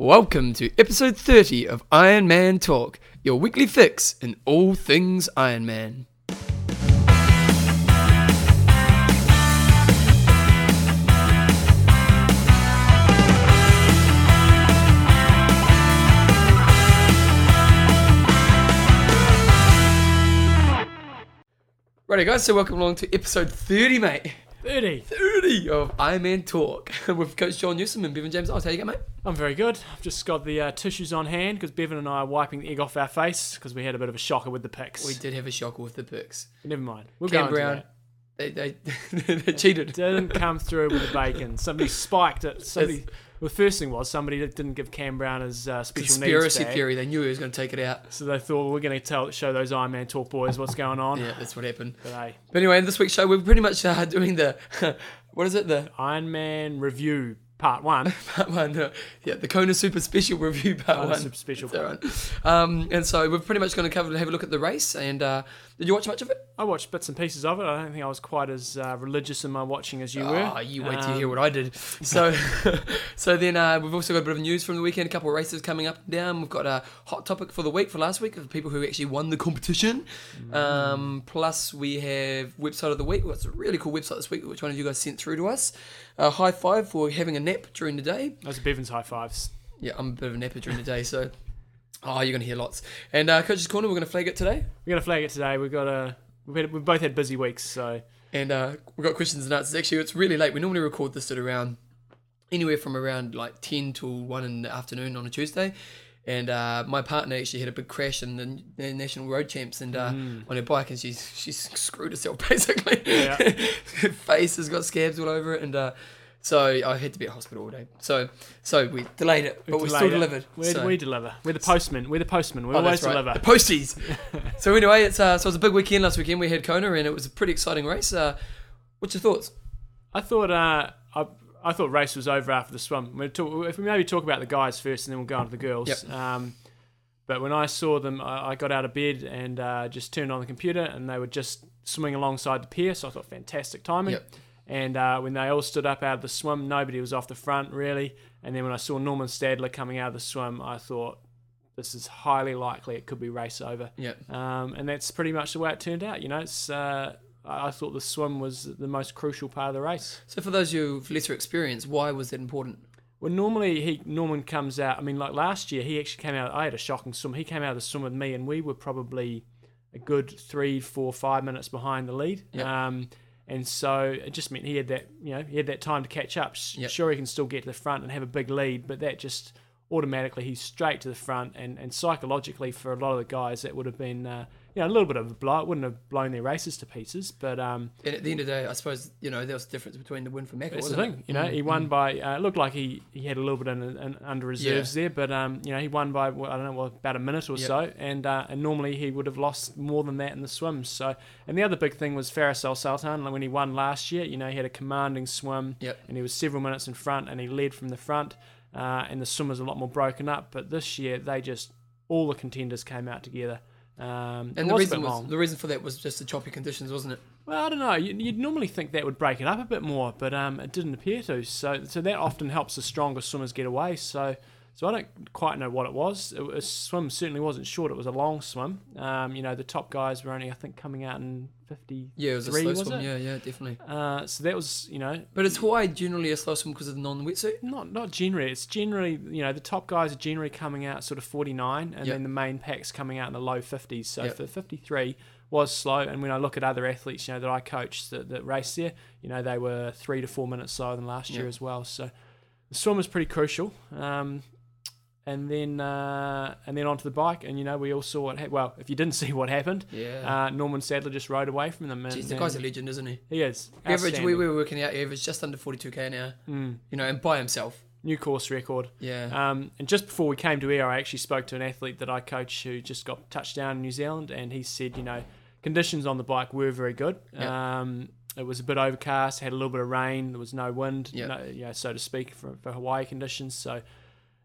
Welcome to episode 30 of Iron Man Talk, your weekly fix in all things Iron Man. Righty, guys, so welcome along to episode 30, mate. 30. 30 of Iron Man Talk with Coach John Newsom and Bevan James. Oh, how you go, mate? I'm very good. I've just got the uh, tissues on hand because Bevan and I are wiping the egg off our face because we had a bit of a shocker with the picks. We did have a shocker with the picks. Never mind. We'll Cam go Brown, they, they, they cheated. Didn't come through with the bacon. Somebody spiked it. Somebody. The first thing was somebody that didn't give Cam Brown his uh, special Conspiracy needs theory. They knew he was going to take it out. So they thought well, we're going to tell show those Iron Man talk boys what's going on. Yeah, that's what happened. But hey, But anyway, in this week's show, we're pretty much uh, doing the what is it? The Iron Man review part one. part one, uh, yeah, the Kona Super Special review part Kona one. Super Special right. Um, and so we're pretty much going to cover have a look at the race. And uh, did you watch much of it? I watched bits and pieces of it. I don't think I was quite as uh, religious in my watching as you were. Oh, you wait to Um, hear what I did. So, so then uh, we've also got a bit of news from the weekend. A couple of races coming up and down. We've got a hot topic for the week for last week of people who actually won the competition. Um, plus, we have website of the week. What's a really cool website this week? Which one of you guys sent through to us? Uh, high five for having a nap during the day. Those are Bevan's high fives. Yeah, I'm a bit of a napper during the day, so oh, you're gonna hear lots. And uh, Coach's Corner, we're gonna flag it today. We're gonna flag it today. We've got a. We've, had, we've both had busy weeks, so And uh, we've got questions and answers. Actually, it's really late. We normally record this at around anywhere from around like 10 till 1 in the afternoon on a Tuesday. And uh, my partner actually had a big crash in the, the national road champs and uh, on her bike, and she's she's screwed herself basically. Yeah. her face has got scabs all over it, and uh, so I had to be at hospital all day. So so we delayed it, but we delayed still it. delivered. Where so. we deliver? We're the postman. We're the postman. We Oh, always right. deliver. The posties. so anyway, it's uh, so it was a big weekend last weekend. We had Kona, and it was a pretty exciting race. Uh, what's your thoughts? I thought. Uh, I, I thought race was over after the swim. We talk, if we maybe talk about the guys first, and then we'll go on to the girls. Yep. Um, but when I saw them, I, I got out of bed and uh, just turned on the computer, and they were just swimming alongside the pier. So I thought fantastic timing. Yep. And uh, when they all stood up out of the swim, nobody was off the front really. And then when I saw Norman Stadler coming out of the swim, I thought this is highly likely it could be race over. Yeah, Um, and that's pretty much the way it turned out. You know, it's uh, I I thought the swim was the most crucial part of the race. So for those of you who've lesser experience, why was that important? Well, normally he Norman comes out. I mean, like last year, he actually came out. I had a shocking swim. He came out of the swim with me, and we were probably a good three, four, five minutes behind the lead. Yep. Um, and so it just meant he had that, you know, he had that time to catch up. Yep. Sure, he can still get to the front and have a big lead, but that just automatically he's straight to the front. And, and psychologically, for a lot of the guys, that would have been, uh, you know, a little bit of a blow. It wouldn't have blown their races to pieces, but um, And at the end of the day, I suppose you know there was a difference between the win for Macca. that's the thing, it? you know. Mm, He won by. Uh, it looked like he, he had a little bit in, in, under reserves there, but um, you know, he won by well, I don't know, well, about a minute or Yep. so, and uh, and normally he would have lost more than that in the swims. So, and the other big thing was Faris Al Sultan when he won last year. You know, he had a commanding swim, Yep. and he was several minutes in front, and he led from the front, uh, and the swim was a lot more broken up. But this year, they just all the contenders came out together. Um, And the reason was the reason for that was just the choppy conditions, wasn't it? Well, I don't know. You- You'd normally think that would break it up a bit more, but um, it didn't appear to. So, so that often helps the stronger swimmers get away. So, so I don't quite know what it was. It was swim certainly wasn't short. It was a long swim. Um, you know, the top guys were only I think coming out in fifty. Yeah, it was a slow was swim. it? Yeah, yeah, definitely. Uh, so that was you know But it's Hawaii generally a slow swim because of the non-wetsuit. not not generally. It's generally you know the top guys are generally coming out sort of forty nine, and Yep. then the main packs coming out in the low fifties. So Yep. for fifty three was slow. And when I look at other athletes, you know that I coached that, that race there, you know they were three to four minutes slower than last year as well. So the swim was pretty crucial. Um, and then uh, and then onto the bike, and you know we all saw what. Ha- well, if you didn't see what happened, Yeah. uh, Norman Stadler just rode away from them. And, Jeez, the guy's a legend, isn't he? he is Average, we, we were working out. He averaged just under 42k an hour. Mm, You know, and by himself. new course record. Yeah. Um, and just before we came to air, I actually spoke to an athlete that I coach who just got touched down in New Zealand, and he said, you know, conditions on the bike were very good. Yeah. Um, it was a bit overcast, had a little bit of rain, there was no wind, Yeah. no, you know, so to speak, for, for Hawaii conditions. So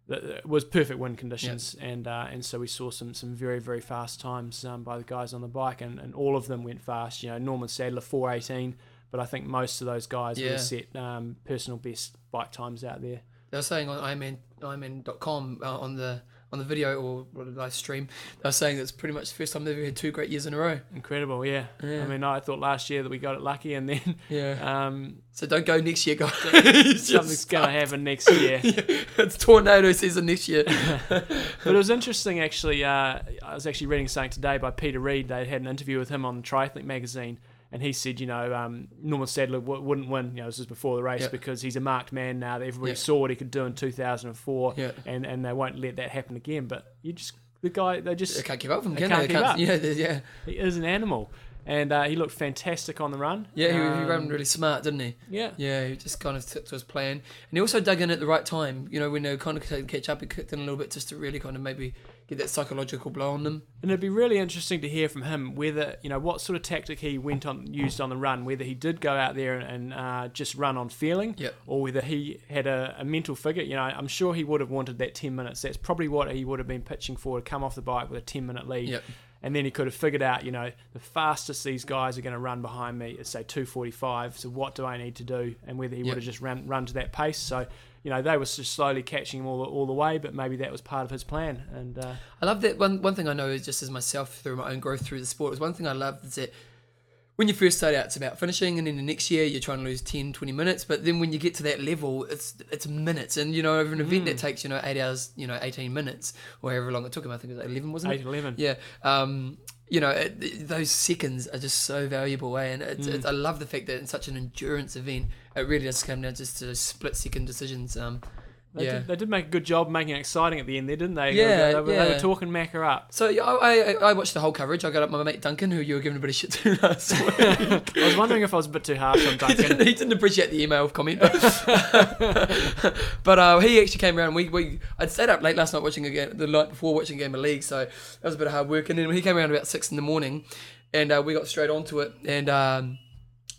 it was perfect wind conditions, and uh, and so we saw some some very very fast times um, by the guys on the bike, and, and all of them went fast. You know, Norman Stadler four eighteen, but I think most of those guys would Yeah. have set um, personal best bike times out there. they were saying on Ironman Ironman.com uh, on the on the video or, live stream, they were saying it's pretty much the first time they've ever had two great years in a row. Incredible, yeah. Yeah. I mean, I thought last year that we got it lucky, and then Yeah. um, So don't go next year, guys. Something's going to happen next year. it's tornado season next year. But it was interesting, actually. Uh, I was actually reading something today by Peter Reid. They had an interview with him on Triathlete magazine, and he said, you know, um, Norman Stadler w- wouldn't win. You know, this is before the race Yeah. because he's a marked man now. That everybody Yeah. saw what he could do in 2004, Yeah. and and they won't let that happen again. But you just the guy, they just They can't keep up with him, They can can't they? keep up. Yeah, they- yeah. he is an animal, and uh, he looked fantastic on the run. Yeah, he, he Um, ran really smart, didn't he? Yeah, Yeah, he just kind of took to his plan. And he also dug in at the right time. You know, when they were kind of to catch up, he kicked in a little bit just to really kind of maybe get that psychological blow on them. And it'd be really interesting to hear from him whether you know what sort of tactic he went on used on the run, whether he did go out there and uh, just run on feeling, Yep. or whether he had a, a mental figure. You know, I'm sure he would have wanted that 10 minutes. That's probably what he would have been pitching for to come off the bike with a 10 minute lead. Yep. And then he could have figured out, you know, the fastest these guys are going to run behind me is say 2:45. So what do I need to do? And whether he Yep. would have just run run to that pace. So you know they were just slowly catching him all the, all the way, but maybe that was part of his plan. And uh, I love that one. One thing I know is just as myself through my own growth through the sport is one thing I love is that when you first start out, it's about finishing, and then the next year you're trying to lose 10, 20 minutes. But then when you get to that level, it's it's minutes, and you know over an event Mm. that takes you know eight hours, you know eighteen minutes or however long it took him. I think it was eleven, wasn't it? 8 11. Yeah. Um, you know, it, it- those seconds are just so valuable, eh? And it's, Mm. it's, I love the fact that in such an endurance event, it really does come down just to split second decisions. Um, They, yeah. did, they did make a good job making it exciting at the end there, didn't they? Yeah, they, were- they were yeah. talking Macca up. So yeah, I, I, I watched the whole coverage. I got up my mate Duncan, who you were giving a bit of shit to last week. I was wondering if I was a bit too harsh on he, Duncan. didn't, he didn't appreciate the email comment, but, but uh, he actually came around. We, we I'd stayed up late last night watching a game, the night before watching game of league, so that was a bit of hard work. And then he came around about six in the morning, and uh, we got straight onto it. And um,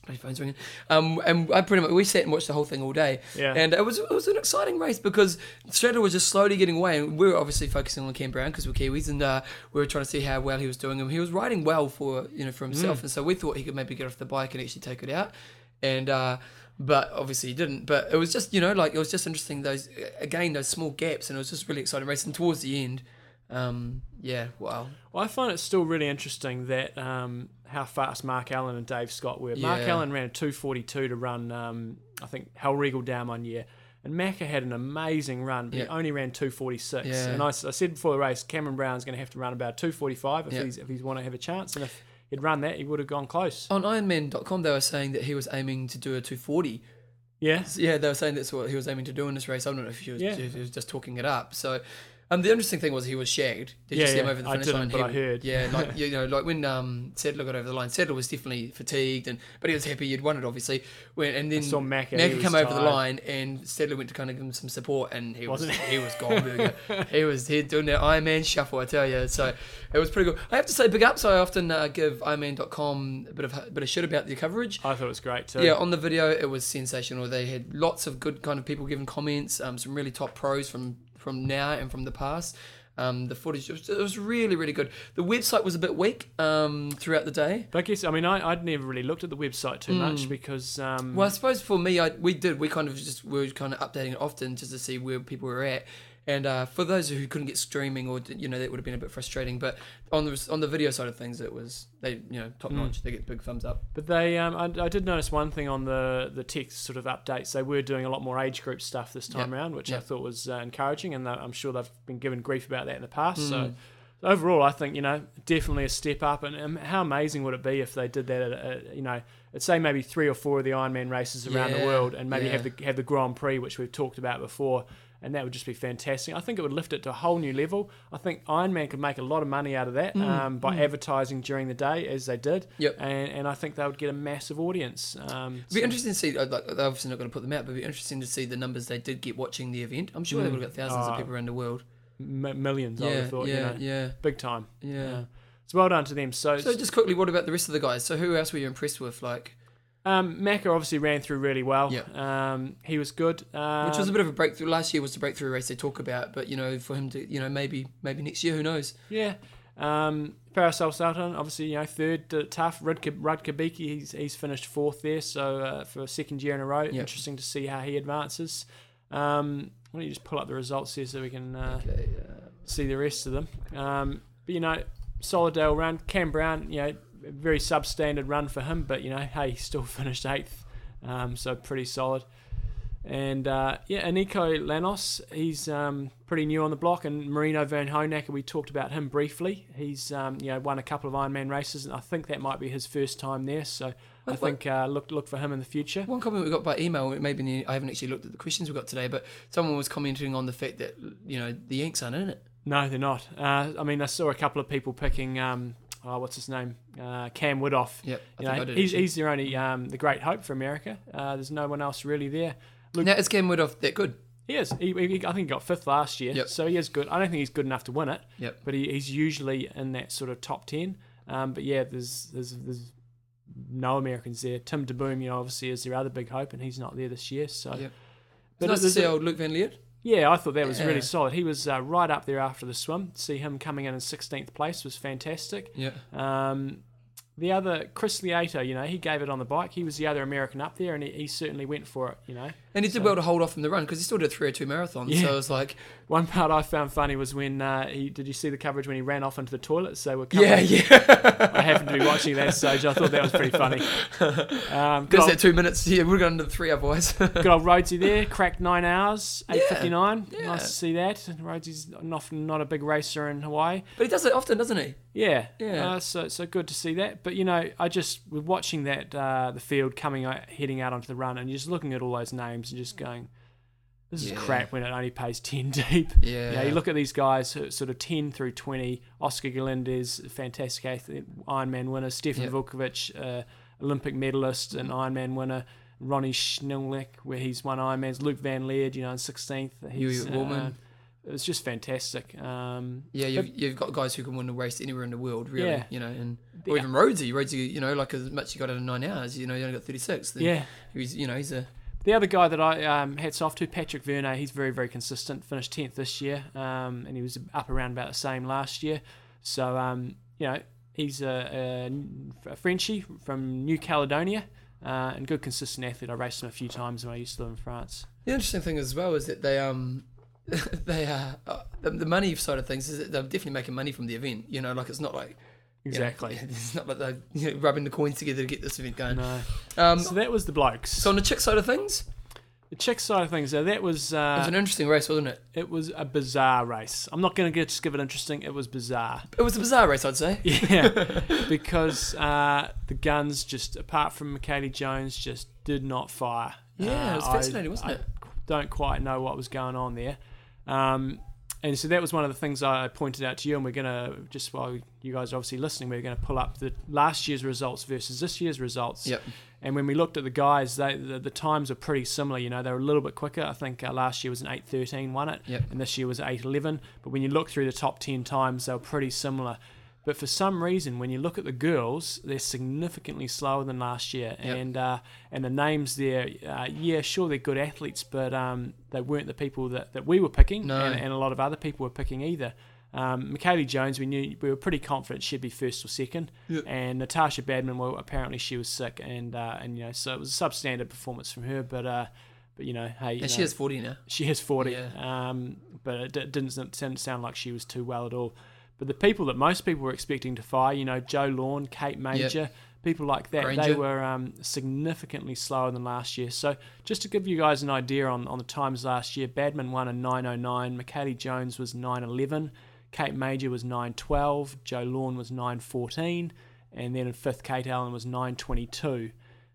my phone's ringing. Um, and I pretty much we sat and watched the whole thing all day. Yeah. And it was it was an exciting race because Stadler was just slowly getting away, and we were obviously focusing on Cam Brown because we're Kiwis, and uh, we were trying to see how well he was doing. And he was riding well for you know for himself, and so we thought he could maybe get off the bike and actually take it out. And uh, but obviously he didn't. But it was just you know like it was just interesting those again those small gaps, and it was just really exciting race. And towards the end, um, yeah, wow, Well, I find it still really interesting that um, how fast Mark Allen and Dave Scott were. Mark Yeah. Allen ran a 242 to run, um, I think, Hellriegel down one year. And Macca had an amazing run, but he only ran 246. Yeah. And I said before the race, Cameron Brown's going to have to run about 245 if Yeah. he's if he's want to have a chance. And if he'd run that, he would have gone close. on Ironman.com they were saying that he was aiming to do a 240. Yeah. Yeah, they were saying that's what he was aiming to do in this race. I don't know if he was, Yeah. if he was just talking it up. So, um, the interesting thing was he was shagged. Did you Yeah, see him over the I finish didn't, line? but He- I heard. Yeah, like you know, like when um Stadler got over the line, Stadler was definitely fatigued, and but he was happy he'd won it, obviously. When and then saw Macca, he Macca was come over the line, and Stadler went to kind of give him some support, and he was Wasn't he was Goldberger. he was he doing that Iron Man shuffle, I tell you. So it was pretty good. I have to say, big ups. I often uh, give Ironman.com a bit of a bit of shit about the coverage. I thought it was great too. Yeah, on the video it was sensational. They had lots of good kind of people giving comments, um, some really top pros from from now and from the past. Um, the footage it was, it was really really good. The website was a bit weak um, throughout the day. But I guess, I mean, I, I'd never really looked at the website too much because. Um, Well, I suppose for me, I we did we kind of just we were kind of updating it often just to see where people were at. And uh, for those who couldn't get streaming, or you know, that would have been a bit frustrating. But on the on the video side of things, it was they you know top notch. They get big thumbs up. But they, um, I, I did notice one thing on the the text sort of updates. They were doing a lot more age group stuff this time Yeah. around, which Yeah. I thought was uh, encouraging, and I'm sure they've been given grief about that in the past. So Mm. overall, I think you know definitely a step up. And um, how amazing would it be if they did that? At, a, you know, at say maybe three or four of the Ironman races around the world, and maybe yeah. have the have the Grand Prix, which we've talked about before. And that would just be fantastic. I think it would lift it to a whole new level. I think Ironman could make a lot of money out of that um, by advertising during the day, as they did. Mm, Yep. And, and I think they would get a massive audience. Um, It'd be so- interesting to see. Like, they're obviously not going to put them out, but it'd be interesting to see the numbers they did get watching the event. I'm sure they Mm. would have got thousands Oh, of people around the world. m- millions, I would Yeah, have thought, yeah, you know, yeah, big time. yeah. So well done to them. So, So just quickly, what about the rest of the guys? So who else were you impressed with? Like, um, Macca obviously ran through really well. Yeah. Um, he was good. Um, which was a bit of a breakthrough. Last year was the breakthrough race they talk about, but you know, for him to, you know, maybe maybe next year, who knows? Yeah. Um, Faris Al Sultan, obviously, you know, third, uh, tough. Rutger, Rutger Beke, he's, he's finished fourth there, so uh, for a second year in a row. Yeah. Interesting to see how he advances. Um, why don't you just pull up the results here so we can uh, Okay. Uh, see the rest of them. Um, but you know, Solidale run. Cam Brown, you know, very substandard run for him, but you know, hey, he still finished eighth, um, so pretty solid. And uh, yeah, Eneko Llanos, he's um, pretty new on the block, and Marino Vanhoenacker, we talked about him briefly. He's um, you know won a couple of Ironman races, and I think that might be his first time there. So I What- think uh, look look for him in the future. One comment we got by email, maybe I haven't actually looked at the questions we got today, but someone was commenting on the fact that you know the Yanks aren't in it. No, they're not. Uh, I mean, I saw a couple of people picking. Um, oh, what's his name? Uh, Cam Widoff. Yep, I You know, he's, he's their only um, the great hope for America. Uh, there's no one else really there. Look- now is Cam Widoff that good? He is. He, he, I think he got fifth last year, Yep. so he is good. I don't think he's good enough to win it, Yep. but he, he's usually in that sort of top ten. Um, but yeah, there's there's there's no Americans there. Tim DeBoom, you know, obviously is their other big hope, and he's not there this year. So, Yep. but It's nice to see old Luke Van Lierde. Yeah, I thought that was Yeah. really solid. He was uh, right up there after the swim. See him coming in in 16th place was fantastic. Yeah. Um, the other Chris Lieto, you know, he gave it on the bike. He was the other American up there, and he, he certainly went for it. You know, And he did well to hold off from the run because he still did a 302 marathons. Yeah. So it was like, one part I found funny was when uh, he did you see the coverage when he ran off into the toilet? So we're covering, yeah, yeah. I happened to be watching that stage. I thought that was pretty funny. Um, old, that two minutes, yeah, we're going to the three otherwise. good old Rhodesy there, cracked nine hours, eight fifty nine. yeah. Nice to see that. Rhodesy's not not a big racer in Hawaii. but he does it often, doesn't he? Yeah, Yeah. Uh, so so good to see that. But you know, I just with watching that uh, the field coming out, heading out onto the run, and you're just looking at all those names and just going, "This is Yeah. crap." When it only pays ten deep. Yeah. Yeah, you look at these guys, sort of ten through twenty. Oscar Galindez, fantastic athlete, Ironman winner. Stefan Yep. Vuckovic, uh, Olympic medalist and Ironman winner. Ronnie Schildknecht, where he's won Ironmans. Luke Van Lierde, you know, in sixteenth. He's Yui Woolman. uh, it was just fantastic. Um, Yeah, you've, you've got guys who can win a race anywhere in the world, really. Yeah. You know, and or even Rhodesy. Rhodesy, you know, like as much you got in nine hours, you know, you only got 36. Yeah, He's, you know, he's a. The other guy that I um, hats off to, Patrick Vernay, he's very, very consistent. Finished 10th this year, um, and he was up around about the same last year. So, um, you know, he's a, a, a Frenchie from New Caledonia uh, and good, consistent athlete. I raced him a few times when I used to live in France. The interesting thing as well is that they um they uh uh, the, the money side of things is that they're definitely making money from the event. You know, like it's not like you know, Exactly. it's not like they're you know, rubbing the coins together to get this event going. No. Um, So that was the blokes. so on the chick side of things, the chick side of things, though, that was it was uh, an interesting race, wasn't it? it was a bizarre race. I'm not going to just give it interesting. It was bizarre. It was a bizarre race, I'd say. Yeah, because uh, the guns just, apart from Michellie Jones, just did not fire. Yeah, Uh, it was I- fascinating, wasn't I it? Don't quite know what was going on there. Um, and so that was one of the things I pointed out to you, and we're going to, just while you guys are obviously listening, we're going to pull up the last year's results versus this year's results. Yep. And when we looked at the guys, they, the, the times are pretty similar. You know, they were a little bit quicker. I think uh, last year was an 8.13, won it, Yep. and this year was 8.11. But when you look through the top 10 times, they were pretty similar. But for some reason, when you look at the girls, they're significantly slower than last year. Yep. And uh, and the names there, uh, yeah, sure, they're good athletes, but um, they weren't the people that, that we were picking, No. and, and a lot of other people were picking either. Um, Michellie Jones, we knew we were pretty confident she'd be first or second, Yep. and Natasha Badman, well, apparently she was sick, and uh, and you know, so it was a substandard performance from her, but uh, but you know, hey, you And she has 40 now. she has 40, Yeah. um, but it d- didn't, didn't sound like she was too well at all. But the people that most people were expecting to fire, you know, Jo Lawn, Kate Major, people like that, they were um, significantly slower than last year. So just to give you guys an idea on, on the times last year, Badman won a 9.09, Michellie Jones was 9.11, Kate Major was 9.12, Jo Lawn was 9.14, and then in fifth, Kate Allen was 9.22. When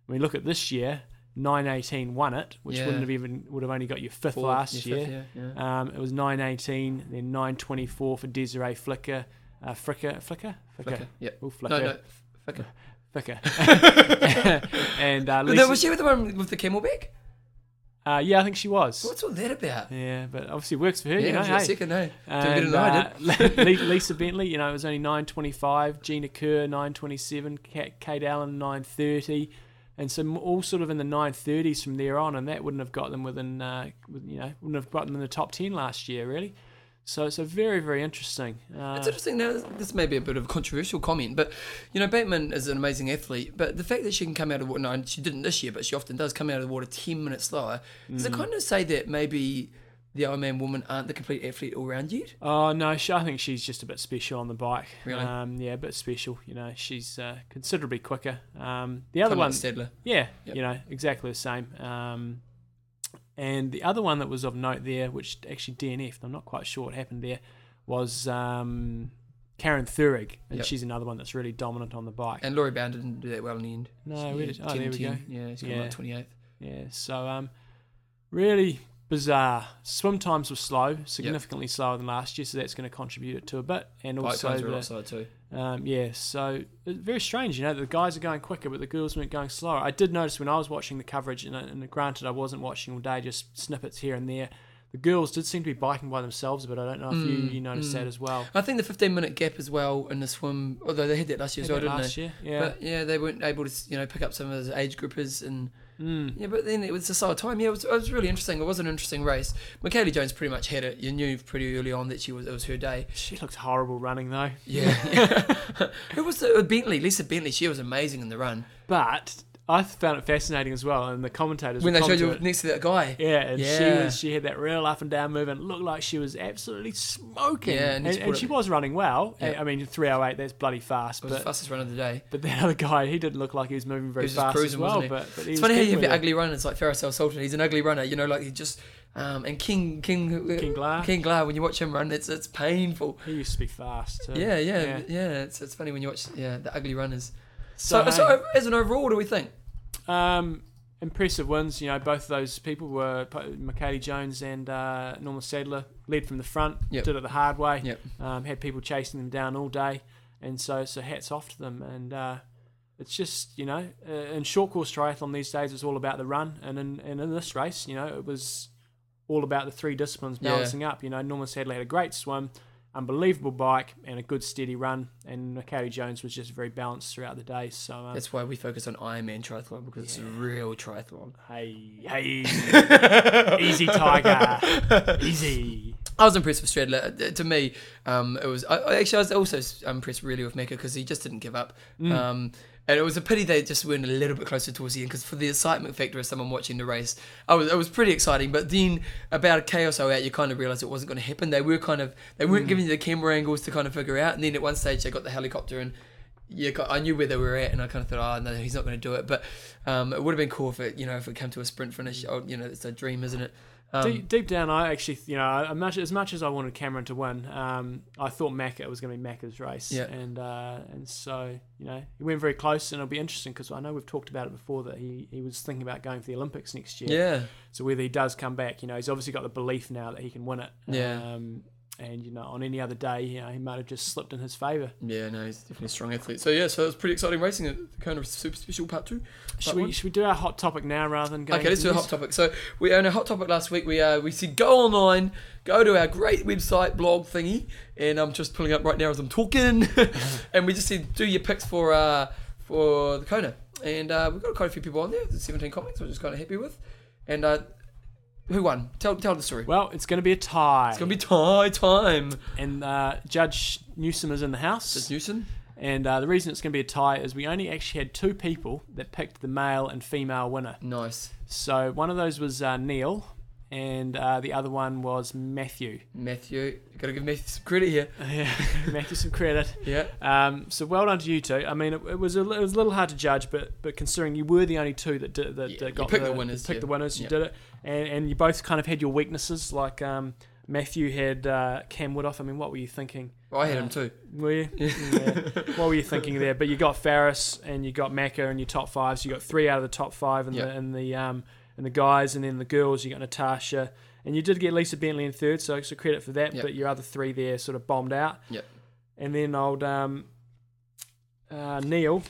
we look at this year, 9.18 won it, which Yeah. wouldn't have even would have only got you fifth Fourth, last yeah, year. fifth, yeah, yeah. Um, it was 9.18, then 9.24 for Desiree Flicker. Uh, Fricker, Flicker? Flicker, yep. Oh, Flicker. No, no, Flicker. Flicker. and uh, Lisa, was she with the one with the camelback? Uh, yeah, I think she was. What's all that about? Yeah, but obviously it works for her, Yeah, you know. hey. second, better And, uh, Lisa Bentley, you know, it was only 9.25. Gina Kehr, 9.27. Kate, Kate Allen, 9.30. And so all sort of in the 9.30s from there on, and that wouldn't have got them within, uh, you know, wouldn't have got them in the top 10 last year, really. So it's a very, very interesting. Uh, It's interesting. Now, this may be a bit of a controversial comment, but you know, Badman is an amazing athlete. But the fact that she can come out of water, no, she didn't this year, but she often does come out of the water ten minutes slower. Does Mm. it kind of say that maybe the Ironman woman aren't the complete athlete all round yet? Oh no, she, I think she's just a bit special on the bike. Really? Um, yeah, a bit special. You know, she's uh, considerably quicker. Um, the other one, like Stadler. yeah, Yep. you know, exactly the same. Um, and the other one that was of note there, which actually DNF'd, I'm not quite sure what happened there, was um, Karin Thürig, and Yep. she's another one that's really dominant on the bike. And Lori Bowden didn't do that well in the end. no, She- we did. Oh, 10, there we go. Yeah, she's got Yeah. like 28th. Yeah, so um, really bizarre. Swim times were slow, significantly slower than last year, so that's going to contribute it to a bit. And Bike also, times were a the, slower too. Um, yeah, so it's very strange, you know, the guys are going quicker, but the girls weren't going slower. I did notice when I was watching the coverage, and, and granted, I wasn't watching all day, just snippets here and there. The girls did seem to be biking by themselves, but I don't know if you, Mm, you noticed mm. that as well. I think the 15 minute gap as well in the swim, although they had that last year as well, didn't last they? year, yeah. But yeah, they weren't able to, you know, pick up some of those age groupers and Mm. yeah. But then it was a slower time. Yeah, it was, it was really interesting. It was an interesting race. Michellie Jones pretty much had it. You knew pretty early on that she was it was her day. She looked horrible running though. Yeah. yeah. Who was the uh, Bentley? Lisa Bentley. She was amazing in the run But I found it fascinating as well, and the commentators when they showed you next to that guy. Yeah, and she was she had that real up and down movement. Looked like she was absolutely smoking. Yeah, and, and and she was running well. Yeah. I mean, three oh eight. That's bloody fast. It was the But fastest run of the day. but that other guy, he didn't look like he was moving very was fast cruising, as well. But, but It's funny how you have the it. ugly runners like Faris Al Sultan. He's an ugly runner. You know, like he just um, and King King King Glar. King Glar. When you watch him run, it's it's painful. He used to be fast. Too. Yeah, yeah, Yeah. yeah. it's, it's funny when you watch yeah the ugly runners. So, So, so, as an overall, what do we think? Um, impressive wins. You know, both of those people were Michellie Jones and uh, Norma Stadler led from the front. Yep. Did it the hard way. Yep. um, had people chasing them down all day, and so so hats off to them. And uh, it's just you know, uh, in short course triathlon these days, it's all about the run, and in and in this race, you know, it was all about the three disciplines Yeah. balancing up. You know, Norman Stadler had a great swim, unbelievable bike, and a good steady run, and Macari Jones was just very balanced throughout the day. So um, That's why we focus on Ironman triathlon because it's a real triathlon. hey hey, easy tiger, easy. I was impressed with Stadler. Uh, To me, um, it was. I, I actually, I was also impressed really with Macca because he just didn't give up. Mm. Um, and it was a pity they just weren't a little bit closer towards the end because for the excitement factor of someone watching the race, I was it was pretty exciting. But then about a K or so out, you kind of realised it wasn't going to happen. They were kind of they Mm. weren't giving you the camera angles to kind of figure out. And then at one stage, they got the helicopter and. Yeah, I knew where they were at, and I kind of thought, oh no, he's not going to do it. But um, it would have been cool if it, you know, if it came to a sprint finish. Oh, you know, it's a dream, isn't it? Um, deep, deep down, I actually, you know, much, as much as I wanted Cameron to win, um, I thought Macca was going to be Macca's race, Yeah. and uh, and so you know he went very close, and it'll be interesting because I know we've talked about it before that he, he was thinking about going for the Olympics next year. yeah. So whether he does come back, you know, he's obviously got the belief now that he can win it. Yeah. Um, and you know, on any other day, you know, he might have just slipped in his favour. Yeah, no, he's definitely a strong athlete. So yeah, so it was pretty exciting racing. A kind of super special part two. Should we one. should we do our hot topic now rather than going? Okay, let's do a hot topic. So we on a hot topic last week. We uh we said go online, go to our great website blog thingy, and I'm just pulling up right now as I'm talking, and we just said do your picks for uh for the Kona, and uh, we've got quite a few people on there. There's 17 comments, which is kind of happy with, and uh who won? Tell tell the story. Well, it's going to be a tie, It's gonna be tie time. and uh, Judge Newsom is in the house. Just Newsom. And uh, the reason it's going to be a tie is we only actually had two people that picked the male and female winner. Nice. So one of those was uh, Neil, and uh, the other one was Matthew. Matthew, gotta give Matthew some credit here. Yeah, Matthew some credit. Yeah. Um, so well done to you two. I mean, it, it was a, it was a little hard to judge, but but considering you were the only two that did, that, Yeah, that got picked the, the winners, picked yeah. the winners, you Yeah. did it, and and you both kind of had your weaknesses. Like um, Matthew had uh, Cam Widoff. I mean, what were you thinking? Well, I had Uh, him too. Were you? Yeah. what were you thinking there? But you got Faris and you got Macca in your top five. So you got three out of the top five in the in the um in the guys, and then the girls. You got Natasha, and you did get Lisa Bentley in third. So so credit for that. Yep. But your other three there sort of bombed out. Yep. And then old um, uh, Neil,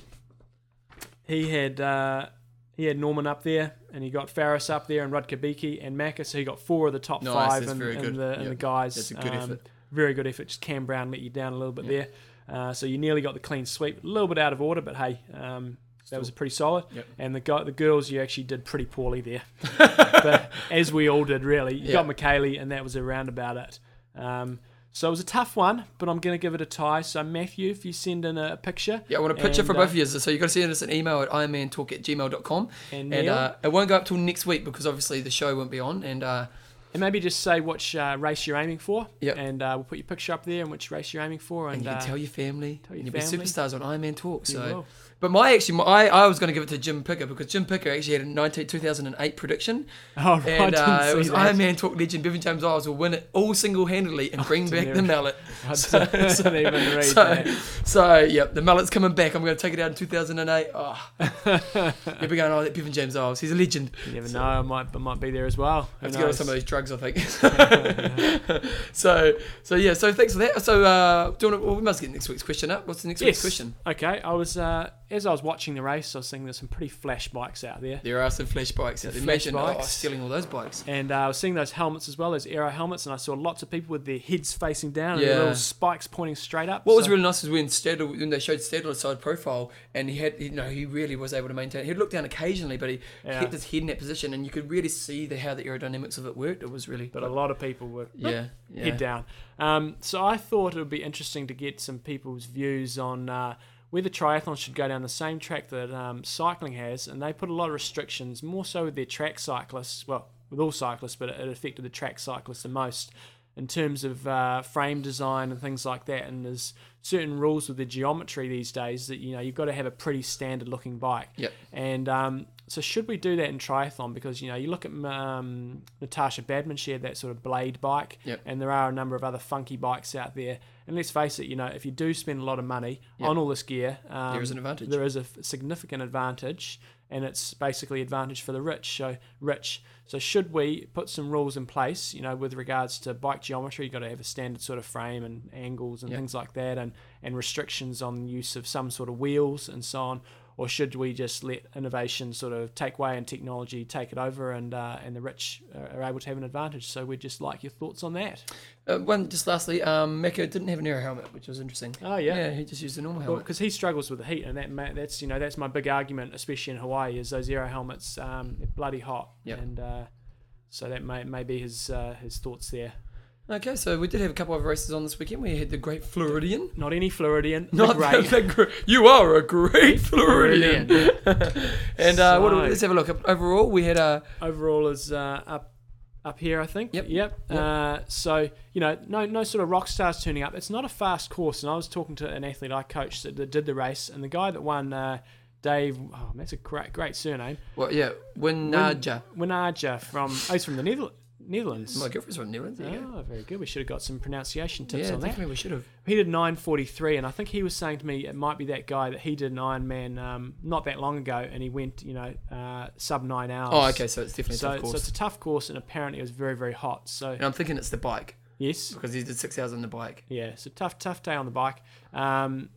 he had uh, he had Norman up there, and he got Faris up there, and Rutger Beke and Macca. So he got four of the top Nice, five and, in, very in good. the Yep. the guys. That's a good Um, effort. Very good effort. Just Cam Brown let you down a little bit there. Uh, so you nearly got the clean sweep. A little bit out of order, but hey, um, that was pretty solid. Yep. And the guy, the girls, you actually did pretty poorly there, but, as we all did really. You got Yeah. Michellie, and that was around about it. Um, so it was a tough one, but I'm going to give it a tie. So Matthew, if you send in a picture, Yeah, I want a picture And, for uh, both of you. So you got to send us an email at ironmantalk at gmail.com. and, And uh, it won't go up till next week because obviously the show won't be on. And uh, And maybe just say which uh, race you're aiming for. Yep. And uh, we'll put your picture up there and which race you're aiming for. And, And you can uh, tell your family. tell your and you'll family. be superstars on Iron Man Talk. you So, will. But my actually, my, I, I was going to give it to Jim Picker because Jim Picker actually had a 19, 2008 prediction, Oh, right, and I uh, it see was that. Iron Man Talk legend Bevan James Eyles will win it all single handedly and bring back the mallet. I So- so- so, so yep, the mallet's coming back. I'm going to take it out in 2008. Oh, you'll be going, oh, that Bevan James Eyles, he's a legend. You never know. I might, I might be there as well. I Who have to get on some of those drugs, I think. so, so yeah, so thanks for that. So, uh, do you want to, well, we must get next week's question up. What's the next week's Yes. question? Okay. I was uh, as I was watching the race, I was seeing there's some pretty flash bikes out there. There are some flash bikes out there. Flash Imagine oh, bikes. stealing all those bikes. And uh, I was seeing those helmets as well, those aero helmets, and I saw lots of people with their heads facing down and their little spikes pointing straight up. What was really nice is when Stadler, when they showed Stadler's side profile, and he had, you know, he really was able to maintain. He'd look down occasionally, but he Yeah. kept his head in that position, and you could really see the how the aerodynamics of it worked. It was really, but a lot of people were yeah, yeah. head down. Um, so I thought it would be interesting to get some people's views on uh, whether triathlon should go down the same track that um, cycling has, and they put a lot of restrictions, more so with their track cyclists. Well, with all cyclists, but it affected the track cyclists the most in terms of uh, frame design and things like that. And there's certain rules with the geometry these days that you know you've got to have a pretty standard looking bike. Yep. And um, so, should we do that in triathlon? Because you know, you look at um, Natasha Badman, she had that sort of blade bike, Yep. and there are a number of other funky bikes out there. And let's face it, you know, if you do spend a lot of money Yep. on all this gear, um, There is an advantage. There is a f- significant advantage, and it's basically advantage for the rich. So rich. So should we put some rules in place? You know, with regards to bike geometry, you've got to have a standard sort of frame and angles and Yep. things like that, and and restrictions on use of some sort of wheels and so on. Or should we just let innovation sort of take way and technology take it over, and uh, and the rich are are able to have an advantage? So we'd just like your thoughts on that. Uh, one just lastly, um, Macca didn't have an aero helmet, which was interesting. Oh yeah. yeah, he just used a normal helmet. because he struggles with the heat, and that that's you know that's my big argument, especially in Hawaii, is those aero helmets um, bloody hot, Yep. and uh, so that may, may be his uh, his thoughts there. Okay, so we did have a couple of races on this weekend. We had the Great Floridian. Not any Floridian, the Not great. the, the, you are a great Floridian. and uh, what, So- let's have a look. Overall, we had a Overall is uh, up up here, I think. Yep. Yep. Yep. Uh, so you know, no no sort of rock stars turning up. It's not a fast course, and I was talking to an athlete I coached that, that did the race, and the guy that won. Uh, Dave, oh, that's a great, great surname. well, yeah, Winaja. Winaja from, oh, he's from the Nether- Netherlands. My girlfriend's from New Zealand. There. Oh, very good. We should have got some pronunciation tips Yeah, on that. definitely we should have. He did 9:43, and I think he was saying to me it might be that guy that he did an Ironman um, not that long ago, and he went, you know, uh, sub nine hours. Oh, okay, so it's definitely a So, tough so it's a tough course, and apparently it was very, very hot. So and I'm thinking it's the bike yes, because he did six hours on the bike. yeah, it's a tough, tough day on the bike. Um,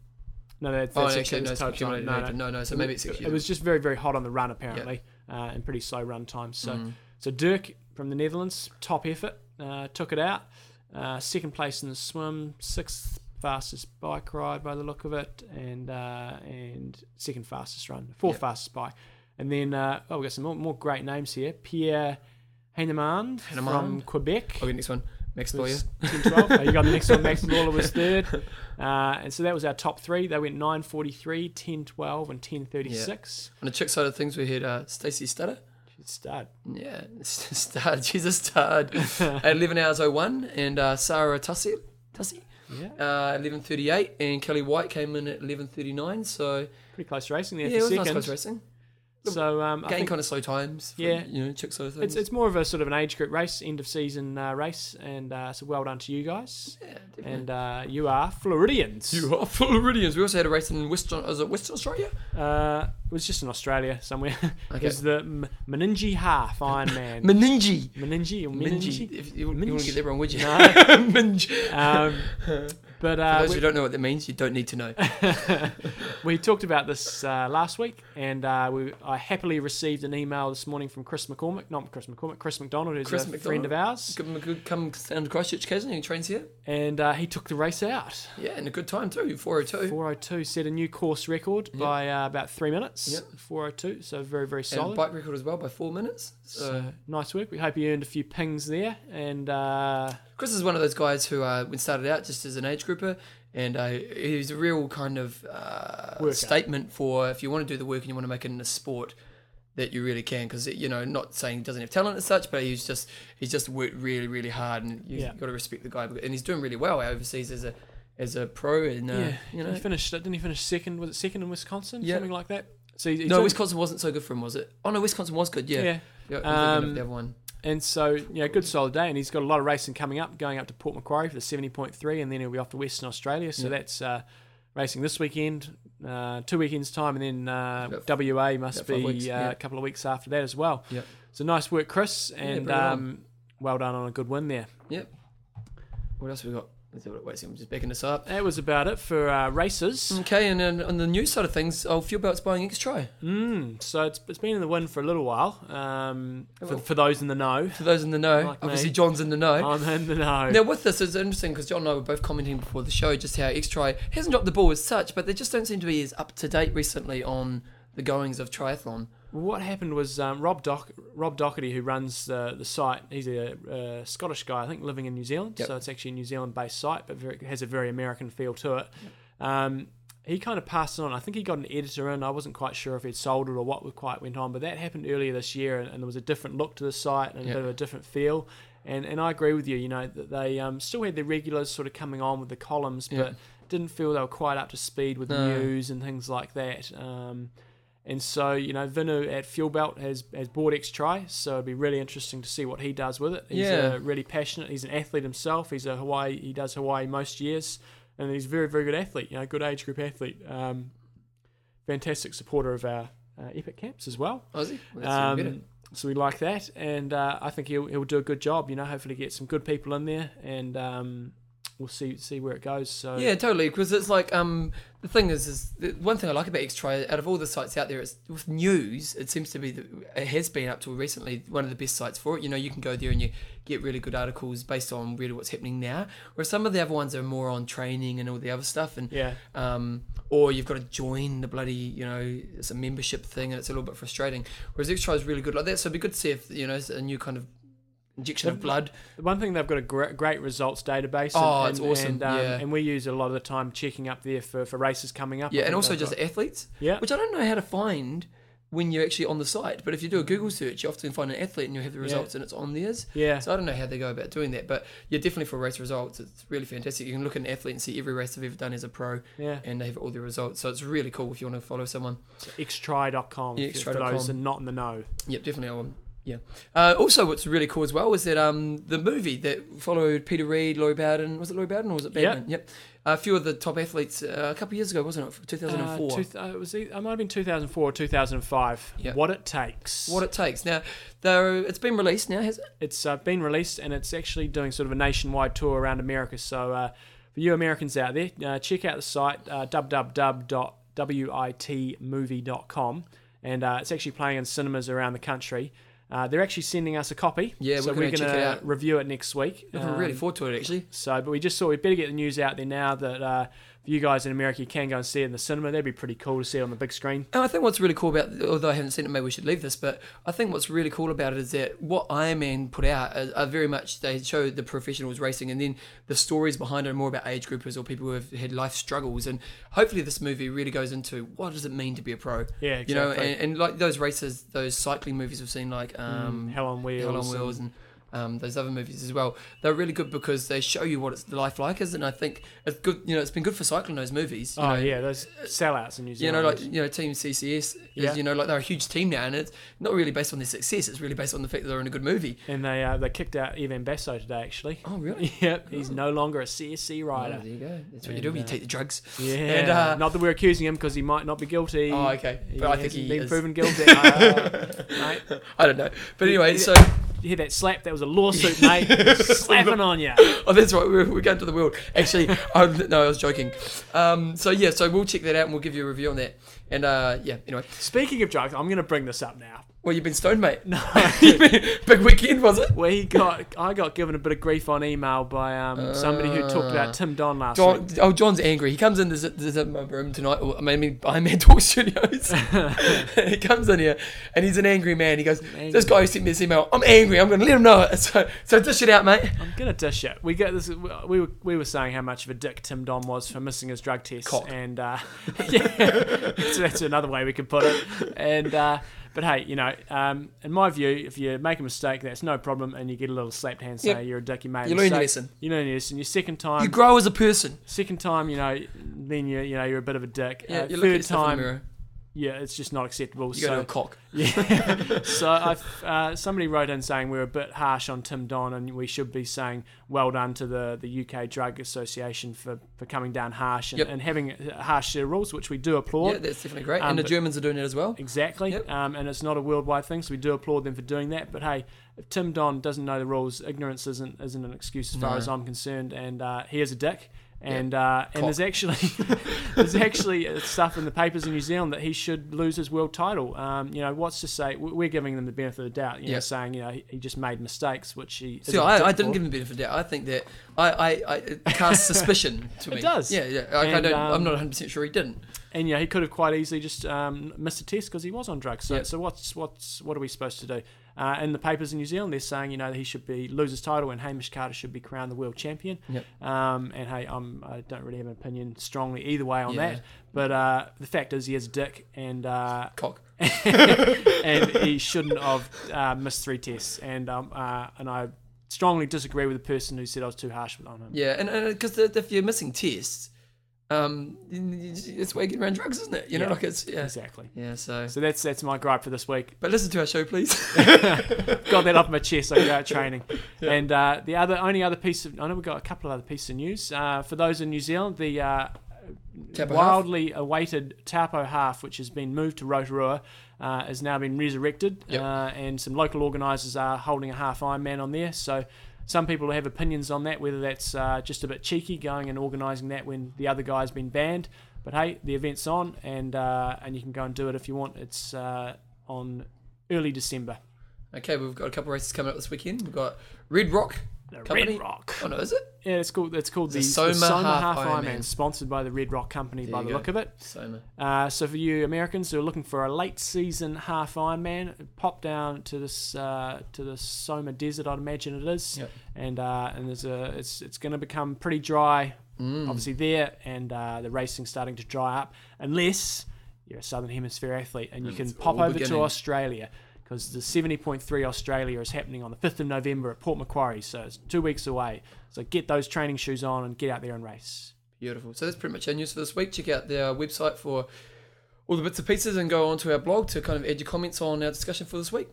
no, that, that's Oh, actually no, total time. No, no, no. no, so maybe it's a it, was just very, very hot on the run apparently, uh, and pretty slow run times. So, Mm. so Dirk from the Netherlands, top effort, uh, took it out. Uh, second place in the swim, sixth fastest bike ride by the look of it, and uh, and second fastest run, fourth Yep. fastest bike. And then uh, oh, we got some more, more great names here. Pierre Heinemann from. Quebec. Okay, next one. Max Boyer. was 10 12. Oh, you got the next one. Max Lawler was third. Uh, and so that was our top three. They went 943, 10 12, and 10 36. On the chick side of things, we had uh, Stacey Stutter. She's stud. Yeah, stud. She's a stud. At 11 hours 01. And uh, Sarah Tussie, Tussie Yeah. uh, 11.38. And Kelly White came in at 11.39. So, Pretty close racing there yeah, it was nice close racing. So um, I Getting think kind of slow times. For, Yeah. You know, chick side of things. it's, it's more of a sort of an age group race, end of season uh, race. And uh, so well done to you guys. yeah, definitely. And uh, you are Floridians. you are Floridians. We also had a race in Western, was it Western Australia? Uh, it was just in Australia somewhere. it Okay. was the M- Meningi Half Ironman. Meningi. Meningi or. Meningi? If you, you wouldn't Mingy. get that wrong, would you? No. Mingy. Um, but For uh, those we- who don't know what that means, you don't need to know. we talked about this uh, last week, and uh, we, I happily received an email this morning from Chris McCormack, not Chris McCormack, Chris McDonald, who's Chris a friend of ours, Give him a good come down to Christchurch occasionally. He trains here. and uh, he took the race out. Yeah, and a good time too. 402. 402 set a new course record Yep. by uh, about three minutes. Yep. 402, so very very solid. and bike record as well by four minutes. So, nice work. We hope you earned a few pings there, and uh, Chris is one of those guys who uh, when started out just as an age grouper, and uh, he's a real kind of uh, statement for if you want to do the work and you want to make it in a sport. that you really can because you know not saying he doesn't have talent as such but he's just he's just worked really really hard and you've Yeah. got to respect the guy and he's doing really well overseas as a as a pro and uh, yeah, you know he finished. Didn't he finish second? Was it second in Wisconsin? Yeah. Something like that. So he, he's no Wisconsin wasn't so good for him was it oh no Wisconsin was good yeah yeah. Yeah, I'm thinking of Um, the other one And so, you know, good solid day. And he's got a lot of racing coming up, going up to Port Macquarie for the 70.3, and then he'll be off to Western Australia. So Yeah. that's uh, racing this weekend, uh, two weekends' time, and then uh, WA must be uh, yeah. a couple of weeks after that as well. Yep. So nice work, Chris, and well. um, well done on a good win there. yep what else have we got Let's have a look. wait I'm just backing this up That was about it for uh, races. okay and then on the news side of things oh fuel belts buying XTri Mm, so it's, it's been in the wind for a little while. Um, for, for those in the know, for those in the know Like obviously me. John's in the know I'm in the know. Now, with this, it's interesting because John and I were both commenting before the show just how XTri hasn't dropped the ball as such, but they just don't seem to be as up to date recently on the goings of triathlon. What happened was um, Rob Doc- Rob Doherty, who runs the the site, he's a, uh Scottish guy, I think, living in New Zealand. Yep. So it's actually a New Zealand based site, but very, has a very American feel to it. Um, he kind of passed it on. I think he got an editor in. I wasn't quite sure if he'd sold it or what quite went on, but that happened earlier this year, and, and there was a different look to the site and a bit of a different feel. And and I agree with you. You know that they um, still had their regulars sort of coming on with the columns, but didn't feel they were quite up to speed with No. news and things like that. Um, and so, you know, Vinu at Fuel Belt has, has bought XTri, so it'd be really interesting to see what he does with it. He's Yeah. uh, really passionate. He's an athlete himself. He's a Hawaii. He does Hawaii most years, and he's a very, very good athlete. You know, good age group athlete. Um, fantastic supporter of our uh, Epic camps as well. Aussie? Well, that's even better. Um, so we like that, and uh, I think he'll he'll do a good job. You know, hopefully get some good people in there, and um, we'll see see where it goes. So Yeah, totally. Because it's like um, the thing is, is the one thing I like about XTri out of all the sites out there, is with news, it seems to be the, it has been up till recently one of the best sites for it. You know, you can go there and you get really good articles based on really what's happening now. Whereas some of the other ones are more on training and all the other stuff, and yeah, um, or you've got to join the bloody, you know, it's a membership thing, and it's a little bit frustrating. Whereas XTri is really good like that, so it'd be good to see if you know it's a new kind of injection of blood. The one thing they've got a great, great results database. Oh, and, it's and- awesome, And, um, yeah. and we use a lot of the time checking up there for, for races coming up. Yeah, and also just got- athletes, yeah, which I don't know how to find when you're actually on the site. But if you do a Google search, you often find an athlete and you have the Yeah. results, and it's on theirs. yeah, So I don't know how they go about doing that, but yeah, definitely for race results, it's really fantastic. You can look at an athlete and see every race they've ever done as a pro, yeah. and they have all their results. So it's really cool if you want to follow someone. XTri.com Yeah, you- for xtri.com. those and not in the know. Yep, definitely. Yeah. Uh, also, what's really cool as well was that um, the movie that followed Peter Reid, Lori Bowden, was it Lori Bowden or was it Yep. Badman? Yep. a few of the top athletes uh, a couple of years ago, wasn't it? 2004. Uh, two, uh, it was, it might have been 2004 or 2005. Yeah. What it takes. what it takes. Now, though, it's been released now, has it? It's uh, been released and it's actually doing sort of a nationwide tour around America. So uh, for you Americans out there, uh, check out the site uh, www.witmovie.com and uh, it's actually playing in cinemas around the country. Uh, they're actually sending us a copy. Yeah, so we're gonna check it gonna out. review it next week. Looking Um, really forward to it, actually. So, but we just thought we'd better get the news out there now that uh, you guys in America, you can go and see it in the cinema. That'd be pretty cool to see it on the big screen. And I think what's really cool about, although I haven't seen it, maybe we should leave this, but I think what's really cool about it is that what Iron Man put out are, are very much, they show the professionals racing and then the stories behind it are more about age groupers or people who have had life struggles. And hopefully this movie really goes into what does it mean to be a pro? Yeah, exactly. You know, and, and like those races, those cycling movies we've seen, like um, Hell on Wheels. Hell on Wheels and um, those other movies as well. They're really good because they show you what it's life like is, and I think it's good. You know, it's been good for cycling those movies. You oh know, yeah, those sellouts in New you know, like you know, Team CSC is Yeah. you know like they're a huge team now, and it's not really based on their success. It's really based on the fact that they're in a good movie. and they uh, they kicked out Ivan Basso today actually. Oh, really? yep, he's no longer a CSC Oh, rider. there you go. That's what you do when you uh, take the drugs. Yeah, And, uh, not that we're accusing him because he might not be guilty. Oh, okay. But I think hasn't he been is. proven guilty. Uh, I don't know, but anyway, so you hear that slap? That was a lawsuit, mate. Slapping on you. oh, that's right. We're, we're going to the world. Actually, I, no, I was joking. Um, so yeah, so we'll check that out and we'll give you a review on that. And uh, yeah, anyway, Speaking of drugs, I'm going to bring this up now. Well, you've been stoned, mate. No. Big weekend, was it? We got, I got given a bit of grief on email by um, somebody who talked about Tim Don last John, week. oh, John's angry. He comes in to visit, visit my room tonight. Or, I mean, I'm Talk Studios. he comes in here and he's an angry man. He goes. "This guy who sent me this email. I'm angry. I'm going to let him know it. So, so dish it out, mate." I'm gonna dish it. We get this. We were we were saying how much of a dick Tim Don was for missing his drug test, Cock. and uh, yeah, so that's another way we could put it. And uh, but hey, you know, um, in my view, if you make a mistake, that's no problem, and you get a little slapped hand saying Yep. you're a dick, you made a You learn your lesson. You learn your lesson. Your second time, You grow as a person. second time, you know, then you you know you're a bit of a dick. Yeah, Uh, you third time. Yeah, it's just not acceptable. You go to so a cock. yeah. so I, uh, somebody wrote in saying we are a bit harsh on Tim Don, and we should be saying well done to the, the UK Drug Association for, for coming down harsh and, Yep. and having uh, harsh rules, which we do applaud. Yeah, that's definitely great. Um, and the Germans are doing it as well. Exactly, Yep. um, and it's not a worldwide thing, so we do applaud them for doing that. But hey, if Tim Don doesn't know the rules, ignorance isn't isn't an excuse as far as I'm concerned. And uh, he is a dick. And uh, and there's actually there's actually stuff in the papers in New Zealand that he should lose his world title. Um, you know, what's to say? we- We're giving them the benefit of the doubt. You know, saying you know he, just made mistakes, which he. See, I, I didn't give him the benefit of the doubt. I think that I, I, I it casts suspicion to It me. does. Yeah, yeah. Like, I don't. Um, I'm not 100 percent sure he didn't. and yeah, he could have quite easily just um, missed a test because he was on drugs. So, Yep. so what's what's what are we supposed to do? Uh, in the papers in New Zealand, they're saying you know that he should be lose his title and Hamish Carter should be crowned the world champion. Yep. Um, and hey, I'm, I don't really have an opinion strongly either way on Yeah. that. But uh, the fact is, he is a dick, and uh, Cock. and he shouldn't have uh, missed three tests. And um, uh, and I strongly disagree with the person who said I was too harsh on him. Yeah, and because if you're missing tests, um, it's getting around drugs, isn't it? You know, Yeah. like it's yeah, Exactly. yeah. So, So that's that's my gripe for this week. but listen to our show, please. got that off my chest. I go out training. And uh, the other only other piece of I know we've got a couple of other pieces of news uh, for those in New Zealand. The uh, wildly awaited Taupo half, which has been moved to Rotorua, uh, has now been resurrected, Yep. uh, and some local organisers are holding a half Ironman on there. So. Some people have opinions on that, whether that's uh, just a bit cheeky going and organising that when the other guy's been banned. But hey, the event's on, and uh, and you can go and do it if you want. It's uh, on early December. Okay, we've got a couple races coming up this weekend. We've got Red Rock Company. Red Rock. Oh no, is it? Yeah, it's called. It's called the, The the Soma Soma, Half Half, Ironman. Ironman, sponsored by the Red Rock Company. There by the go. look of it. Soma. Uh, so for you Americans who are looking for a late season half Ironman, pop down to this uh, to the Soma Desert. I'd imagine it is, Yep. and uh, and there's a it's it's going to become pretty dry, Mm. obviously there, and uh, the racing's starting to dry up unless you're a Southern Hemisphere athlete and you can pop over to. Australia. Because the 70.3 Australia is happening on the 5th of November at Port Macquarie, so it's two weeks away. So get those training shoes on and get out there and race. Beautiful. So that's pretty much our news for this week. Check out their uh, website for all the bits and pieces and go on to our blog to kind of add your comments on our discussion for this week.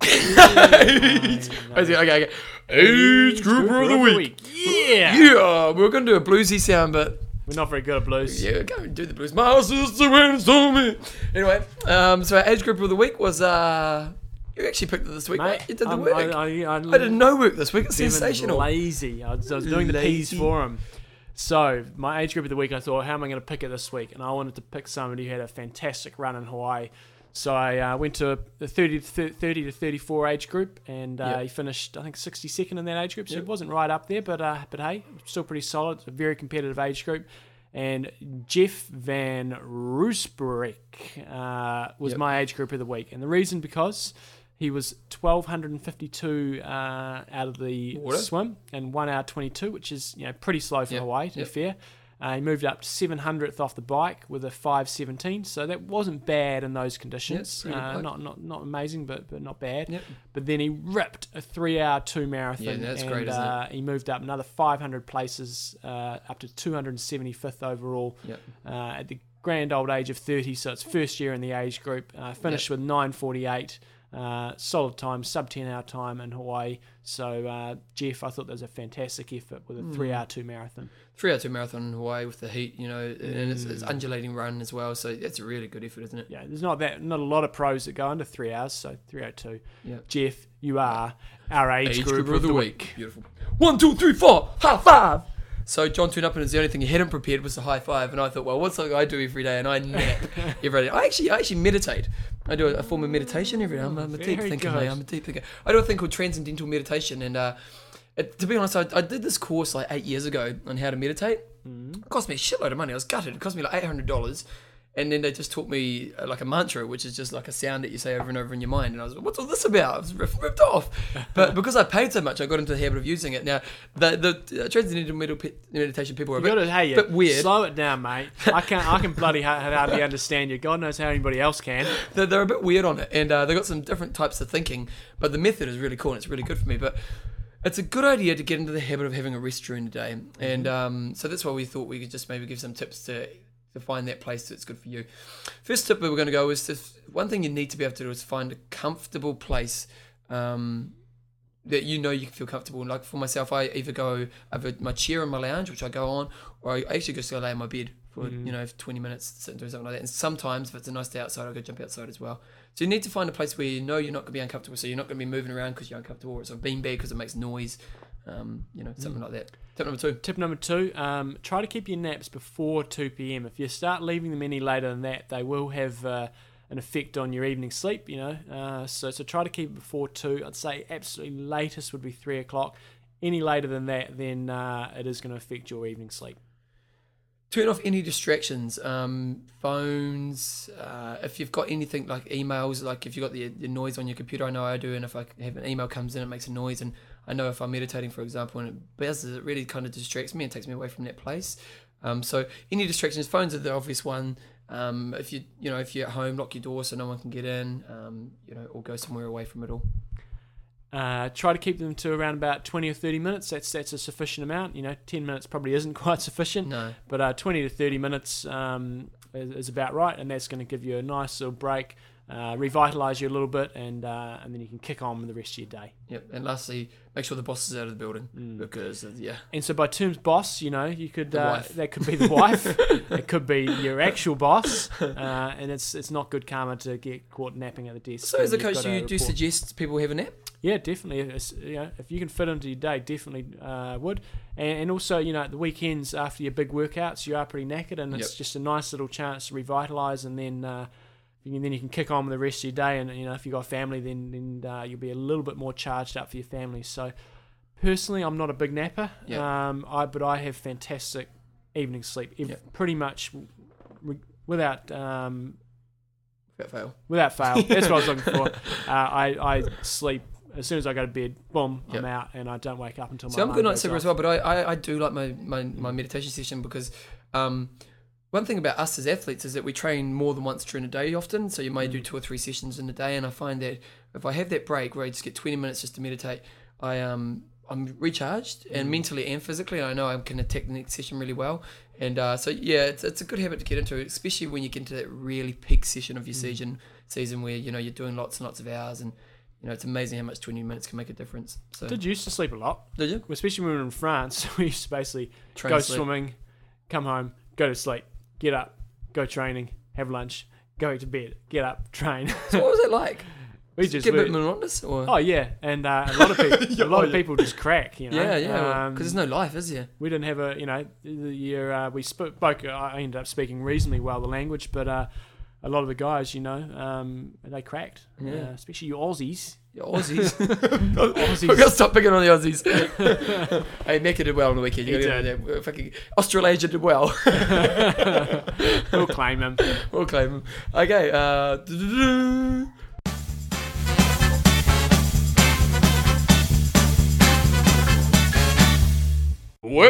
Okay, okay. Age grouper of the week. Yeah. Yeah, we're going to do a bluesy sound, but We're not very good at blues. yeah, go and do the blues. My sister went and saw me. Anyway, um, so our age group of the week was uh, you actually picked it this week, mate. You did the I'm- work. I, I, I, I, did no work this week. It's sensational. Lazy. I was, I was doing the P's for him. So my age group of the week, I thought, how am I going to pick it this week? And I wanted to pick somebody who had a fantastic run in Hawaii. So I uh, went to the 30 to, 30 to 34 age group, and uh, Yep. he finished, I think, 62nd in that age group. So Yep. he wasn't right up there, but uh, but hey, still pretty solid. It's a very competitive age group. And Jeff Van Roosbreek uh, was Yep. my age group of the week, and the reason because he was 1252 uh, out of the Water. swim and one hour 22, which is you know pretty slow for Hawaii to be fair. Uh, he moved up to 700th off the bike with a 517, so that wasn't bad in those conditions. good uh, not not not amazing, but but not bad. Yep. But then he ripped a three-hour two marathon. Yeah, that's and, great, isn't it? uh, He moved up another 500 places, uh, up to 275th overall Yep. uh, at the grand old age of 30. So it's first year in the age group. Uh, finished with 948. Uh, solid time, sub 10 hour time in Hawaii. So, uh, Jeff, I thought that was a fantastic effort with a Hmm. three hour two marathon. Three hour two marathon in Hawaii with the heat, you know, and it's, Mm. it's undulating run as well. So it's a really good effort, isn't it? Yeah, there's not that not a lot of pros that go under three hours, so 302. Yeah. Jeff, you are our age, group, of the week. Beautiful. One, two, three, four. High five. So John turned up and it's the only thing he hadn't prepared was the high five, and I thought, well, what's something I do every day? And I nap every day. I actually, I actually meditate. I do a, a form of meditation every day. I'm, I'm a deep Very thinker, good. mate. I'm a deep thinker. I do a thing called transcendental meditation, and uh, it, to be honest, I, I did this course like eight years ago on how to meditate. It cost me a shitload of money. I was gutted. It cost me like eight hundred dollars, And then they just taught me uh, like a mantra, which is just like a sound that you say over and over in your mind. And I was like, what's all this about? I was ripped, ripped off. But because I paid so much, I got into the habit of using it. Now, the, the uh, transcendental med- meditation people are a bit, gotta, hey, bit weird. slow it down, mate. I can't, I can bloody hardly understand you. God knows how anybody else can. they're, they're a bit weird on it, and uh, they've got some different types of thinking. But the method is really cool, and it's really good for me. But it's a good idea to get into the habit of having a rest during the day, and um, so that's why we thought we could just maybe give some tips to to find that place that's good for you. First tip we we're going to go is just one thing you need to be able to do is find a comfortable place. Um, that you know you can feel comfortable. in. Like for myself, I either go over my chair in my lounge, which I go on, or I actually just go lay in my bed for Mhm. you know 20 minutes, sit and do something like that. And sometimes if it's a nice day outside, I'll go jump outside as well. So you need to find a place where you know you're not going to be uncomfortable. So you're not going to be moving around because you're uncomfortable, or it's a beanbag because it makes noise. Um, you know, something like that. Tip number two. Tip number two: um, try to keep your naps before two p.m. If you start leaving them any later than that, they will have uh, an effect on your evening sleep. You know, uh, so so try to keep it before two. I'd say absolutely latest would be three o'clock. Any later than that, then uh, it is going to affect your evening sleep. Turn off any distractions, um, phones. Uh, if you've got anything like emails, like if you've got the, the noise on your computer, I know I do, and if I have an email comes in, it makes a noise, and I know if I'm meditating, for example, and it buzzes, it really kind of distracts me and takes me away from that place. Um, so any distractions, phones are the obvious one. Um, if you you know if you're at home, lock your door so no one can get in. Um, you know, or go somewhere away from it all. Uh, try to keep them to around about 20 or 30 minutes. That's that's a sufficient amount. You know, 10 minutes probably isn't quite sufficient, No, but uh, 20 to 30 minutes um, is, is about right, and that's going to give you a nice little break, uh, revitalize you a little bit, and uh, and then you can kick on with the rest of your day. yep. And lastly, make sure the boss is out of the building Mm. because uh, yeah, And so by terms boss, you know, you could uh, that could be the wife, it could be your actual boss, uh, and it's it's not good karma to get caught napping at the desk. So as a coach, you do suggest people have a nap? Yeah, definitely. It's, you know, if you can fit into your day, definitely uh, would. And, and also, you know, at the weekends after your big workouts, you are pretty knackered, and it's Yep. just a nice little chance to revitalise, and then uh, you can, then you can kick on with the rest of your day. And you know, if you have got family, then then uh, you'll be a little bit more charged up for your family. So, personally, I'm not a big napper, Yep. um, I but I have fantastic evening sleep, ev- Yep. pretty much re- without. Um, Without fail. Without fail, that's what I was looking for. Uh, I, I sleep as soon as I go to bed. Boom, I'm out, and I don't wake up until See, I'm good night sleeper as well, but I, I, I do like my, my, my meditation session because um, one thing about us as athletes is that we train more than once during a day often. So you may do Mm. two or three sessions in a day, and I find that if I have that break where I just get 20 minutes just to meditate, I um I'm recharged and Mm. mentally and physically. I know I can attack the next session really well. And uh, so yeah, it's, it's a good habit to get into, especially when you get into that really peak session of your Mm. season season where you know you're doing lots and lots of hours and. You know, it's amazing how much 20 minutes can make a difference. So, Did you used to sleep a lot, did you? especially when we were in France. We used to basically Train go swimming, come home, go to sleep, get up, go training, have lunch, go to bed, get up, train. So what was it like? we just get a bit monotonous, or oh yeah, and uh, a lot of people, a lot of Yeah. people just crack. You know, yeah, yeah, Um, because there's no life, is there? we didn't have a you know the year uh, we spoke I ended up speaking reasonably well the language but uh, a lot of the guys you know um, they cracked Yeah. uh, especially you Aussies Yeah, Aussies. Aussies. we gotta stop picking on the Aussies. hey, Macca did well on the weekend. You He gotta get there. Fucking Australasia did well. we'll claim them we'll claim them. Okay. Uh.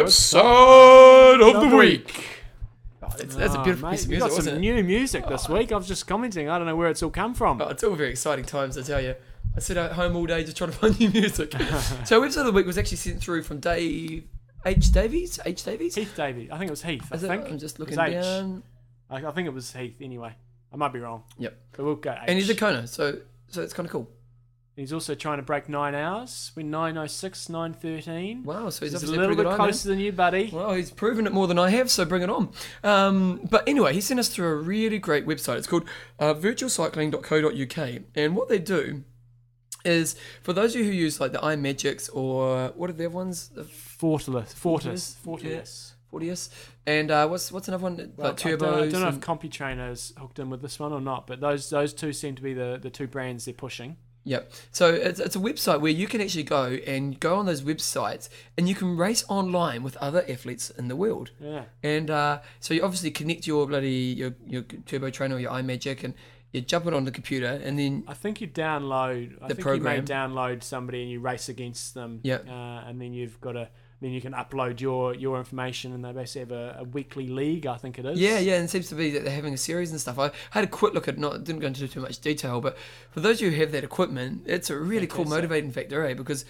Website of the week. Oh, that's, that's a Oh, beautiful mate, piece of music. we music, got some it? new music this week I was just commenting I don't know where it's all come from Oh, it's all very exciting times, I tell you. I sit at home all day just trying to find new music. so, website of the week was actually sent through from Dave H. Davies. H. Davies. Heath Davies. I think it was Heath I Is it? think I'm just looking H. down. I, I think it was Heath anyway I might be wrong Yep. but we'll go H. And he's a Kona, so so it's kind of cool. He's also trying to break nine hours with 906 913 Wow, so he's, He's a little bit closer than you, buddy. Well, he's proven it more than I have, so bring it on. Um, but anyway, he sent us through a really great website. It's called uh, virtualcycling.co.uk. And what they do is, for those of you who use like the iMagics or what are the other ones? The Fortalus. Fortis. Fortis, Fortis. Fortius. And uh, what's what's another one? Well, like I don't, I don't know if and- CompuTrainer is hooked in with this one or not, but those those two seem to be the, the two brands they're pushing. Yep. So it's, it's a website where you can actually go and go on those websites and you can race online with other athletes in the world. Yeah. And uh, so you obviously connect your bloody your, your turbo trainer or your iMagic and you jump it on the computer and then I think you download. I The think program. you may download somebody and you race against them. Yeah. Uh, and then you've got to. Then you can upload your your information, and they basically have a, a weekly league. I think it is. Yeah, yeah, and it seems to be that they're having a series and stuff. I had a quick look at not didn't go into too much detail, but for those who have that equipment, it's a really cool motivating factor, eh? Because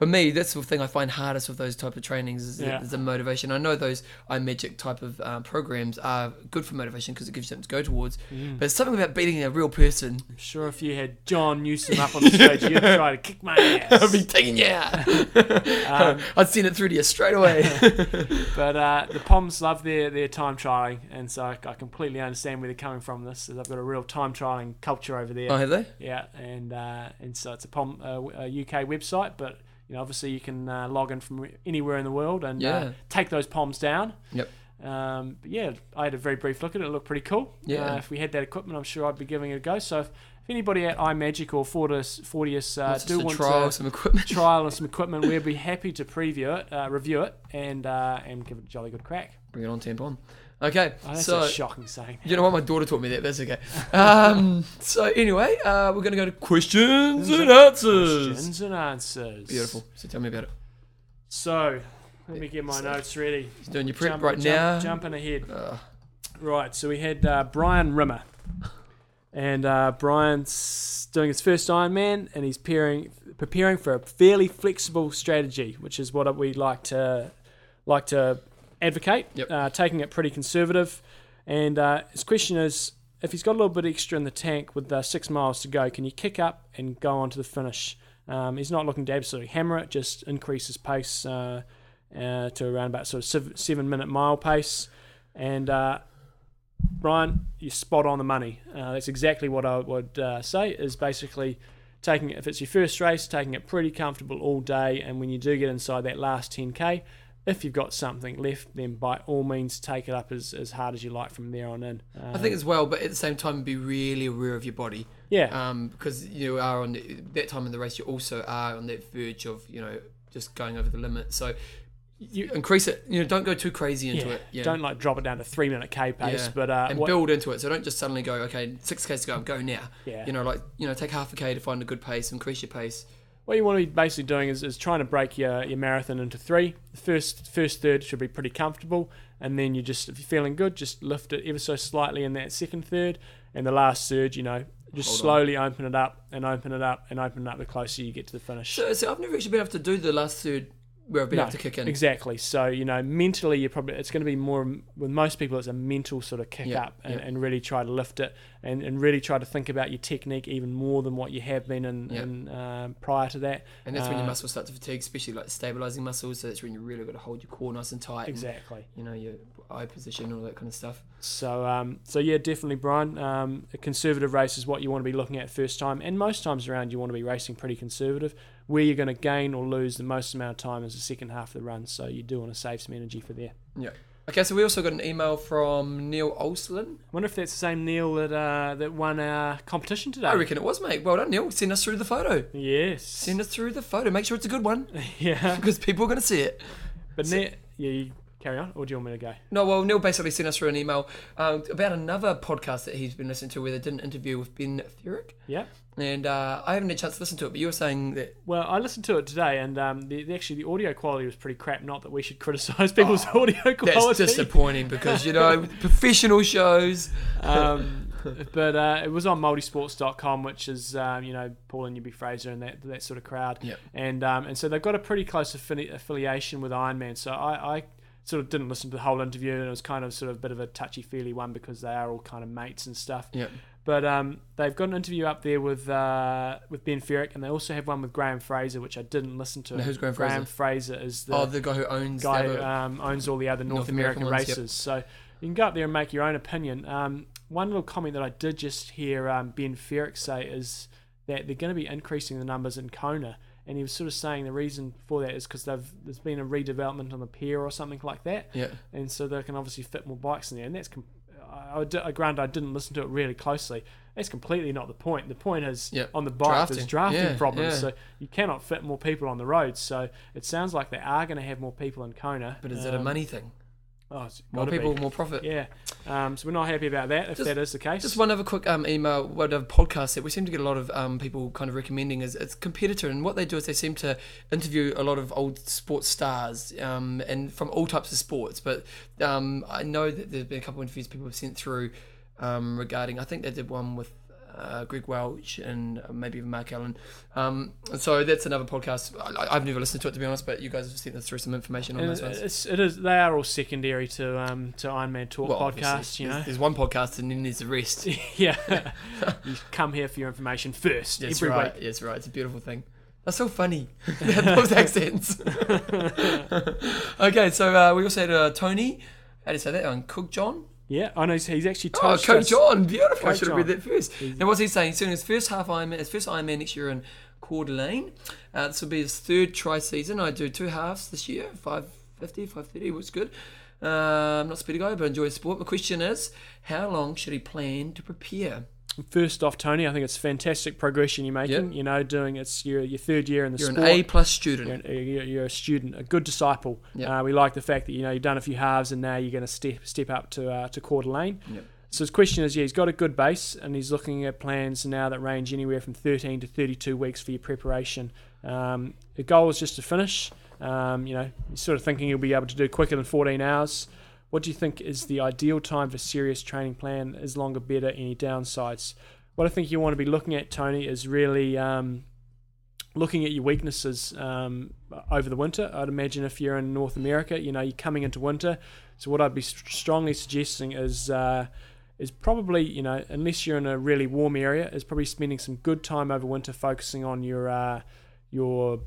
for me, that's the thing I find hardest with those type of trainings is, Yeah. is the motivation. I know those iMagic type of uh, programs are good for motivation because it gives you something to go towards, Mm. but it's something about beating a real person. I'm sure if you had John Newsom up on the stage, you'd try to kick my ass. I'd be taking you out. Um, I'd send it through to you straight away. But uh, the Poms love their, their time trialing, and so I, I completely understand where they're coming from. This, I've got a real time trialing culture over there. oh, have they? Yeah, and uh, and so it's a, Pom, uh, a UK website, but you know obviously you can uh, log in from anywhere in the world and Yeah. uh, take those palms down. Yep. Um, but yeah, I had a very brief look at it. It looked pretty cool. Yeah. Uh, if we had that equipment, I'm sure I'd be giving it a go. So if, if anybody at iMagic or Fortis, Fortius uh, do want trial to some equipment. trial and some equipment, we'd be happy to preview it, uh, review it, and uh, and give it a jolly good crack. Bring it on, tampon. Okay, Oh, that's so a shocking saying. You know what? My daughter taught me that. That's okay. Um, so anyway, uh, we're gonna go to questions and answers. Questions and answers. Beautiful. So tell me about it. So let me get my So- notes ready. He's doing your prep Jump- right jump- now. Jumping ahead. Uh, Right, so we had uh, Brian Rimmer. And uh, Brian's doing his first Ironman and he's preparing, preparing for a fairly flexible strategy, which is what we like to like to advocate, Yep. uh, taking it pretty conservative. And uh, his question is if he's got a little bit extra in the tank with uh, six miles to go, can you kick up and go on to the finish? Um, he's not looking to absolutely hammer it, just increase his pace uh, uh, to around about sort of sev- seven minute mile pace. And uh, Brian, you're spot on the money. Uh, that's exactly what I would uh, say. Is basically taking it, if it's your first race, taking it pretty comfortable all day, and when you do get inside that last 10k, if you've got something left, then by all means take it up as, as hard as you like from there on in. I think as well, but at the same time, be really aware of your body. yeah, Um, because you are on the, that time in the race, you also are on that verge of you know just going over the limit. So you increase it. You know, don't go too crazy into yeah. it. Yeah. Don't like drop it down to three minute k pace, Yeah. but uh, and what- build into it. So don't just suddenly go, okay, six k's to go, I'm going now. yeah. You know, like you know, take half a k to find a good pace, increase your pace. What you want to be basically doing is, is trying to break your, your marathon into three. The first first third should be pretty comfortable, and then you just if you're feeling good, just lift it ever so slightly in that second third, and the last surge, you know, just Hold on. slowly open it up and open it up and open it up the closer you get to the finish. So, so I've never actually been able to do the last third where I've been No, able to kick in. Exactly. So you know, mentally, you're probably it's going to be more with most people. It's a mental sort of kick Yeah, up and, yeah. and really try to lift it and, and really try to think about your technique even more than what you have been in, Yeah. in um, prior to that. And that's when your Uh, muscles start to fatigue, especially like stabilizing muscles. So that's when you really got to hold your core nice and tight. and, Exactly. you know, your eye position, all that kind of stuff. So, um, so yeah, definitely, Brian. Um, a conservative race is what you want to be looking at first time, and most times around, you want to be racing pretty conservative. Where you're going to gain or lose the most amount of time is the second half of the run, so you do want to save some energy for there. Yeah. Okay, so we also got an email from Neil Olslin. I wonder if that's the same Neil that uh, that won our competition today. I reckon it was, mate. Well done, Neil. Send us through the photo. Yes. Send us through the photo. Make sure it's a good one yeah. because people are going to see it. But So- ne- yeah, you carry on, or do you want me to go? No, well, Neil basically sent us through an email um, about another podcast that he's been listening to where they did an interview with Ben Fertic. Yeah. And uh, I haven't had a chance to listen to it, but you were saying that Well, I listened to it today, and um, the, the actually the audio quality was pretty crap. Not that we should criticise people's Oh, audio quality. that's disappointing because, you know, professional shows. um, but uh, it was on multisports.com, which is um, you know Paul and Newby Fraser and that that sort of crowd. Yep. And um, and so they've got a pretty close affili- affiliation with Ironman. So I, I sort of didn't listen to the whole interview, and it was kind of sort of a bit of a touchy feely one because they are all kind of mates and stuff. Yeah. But um, they've got an interview up there with uh, with Ben Fertic, and they also have one with Graham Fraser, which I didn't listen to. Who's Graham Graham Fraser is the oh, the guy who owns guy who um, owns all the other North, North American, American ones, yep. races. So you can go up there and make your own opinion. Um, one little comment that I did just hear um, Ben Fertic say is that they're going to be increasing the numbers in Kona. And he was sort of saying the reason for that is because there's been a redevelopment on the pier or something like that, Yeah. and so they can obviously fit more bikes in there. And that's com- I, I, uh, granted, I didn't listen to it really closely. That's completely not the point. The point is Yep. on the bike there's Drafting. drafting Yeah, problems, yeah. so you cannot fit more people on the road. So it sounds like they are going to have more people in Kona. But is it a Um, money thing? Oh, it's More people, be. more profit. Yeah. Um, so we're not happy about that. If Just- that is the case, Just one other quick um, email, what a podcast that we seem to get a lot of um, people kind of recommending is it's competitor, and what they do is they seem to interview a lot of old sports stars um, and from all types of sports. But um, I know that there's been a couple of interviews people have sent through um, regarding. I think they did one with. Uh, Greg Welch and maybe even Mark Allen. Um, so that's another podcast. I, I've never listened to it to be honest, but you guys have sent us through some information on And those ones. it's, it is. They are all secondary to um to Ironman Talk Well, podcast. You know. there's, there's one podcast and then there's the rest. yeah. you come here for your information first That's every right. week. That's right. It's a beautiful thing. That's so funny. Those accents. okay, so uh, we also had uh, Tony. How do you say that? On Cook John. Yeah, I know he's, he's actually Oh, Coach us- John. Beautiful. I should have read that first. Now, what's he saying? He's doing his first half Ironman, his first Ironman next year in Coeur d'Alene. Uh, this will be his third tri season. I do two halves this year 550, 530, which is good. Uh, I'm not a speedy guy, but I enjoy sport. My question is how long should he plan to prepare? First off, Tony, I think it's fantastic progression you're making. Yep. You know, doing it's your your third year in the school. You're sport. an A plus student. You're, an- you're, you're a student, a good disciple. Yep. Uh, we like the fact that you know you've done a few halves and now you're going to step step up to uh, to Coeur d'Alene. Yep. So his question is, yeah, he's got a good base and he's looking at plans now that range anywhere from 13 to 32 weeks for your preparation. Um, the goal is just to finish. Um, you know, he's sort of thinking he'll be able to do quicker than 14 hours. What do you think is the ideal time for serious training plan? Is longer better? Any downsides? What I think you want to be looking at, Tony, is really um, looking at your weaknesses um, over the winter. I'd imagine if you're in North America, you know, you're coming into winter. So what I'd be st- strongly suggesting is uh, is probably, you know, unless you're in a really warm area, is probably spending some good time over winter focusing on your uh, your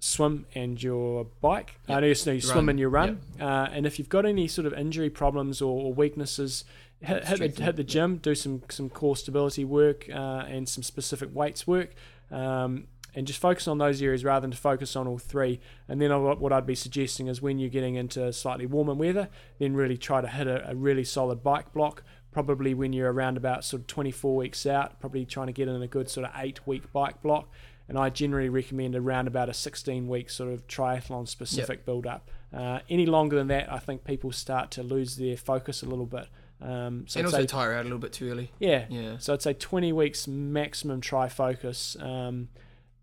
swim and your bike. I know you you swim and you run. Uh, and if you've got any sort of injury problems or, or weaknesses, hit, hit, the, hit the gym, do some some core stability work uh, and some specific weights work. Um, and just focus on those areas rather than to focus on all three. And then what I'd be suggesting is when you're getting into slightly warmer weather, then really try to hit a, a really solid bike block. Probably when you're around about sort of 24 weeks out, probably trying to get in a good sort of eight week bike block. And I generally recommend around about a 16 week sort of triathlon specific build up. Uh, any longer than that, I think people start to lose their focus a little bit. Um, so and I'd also say- tire out a little bit too early. yeah, Yeah. so I'd say 20 weeks maximum try focus. Um,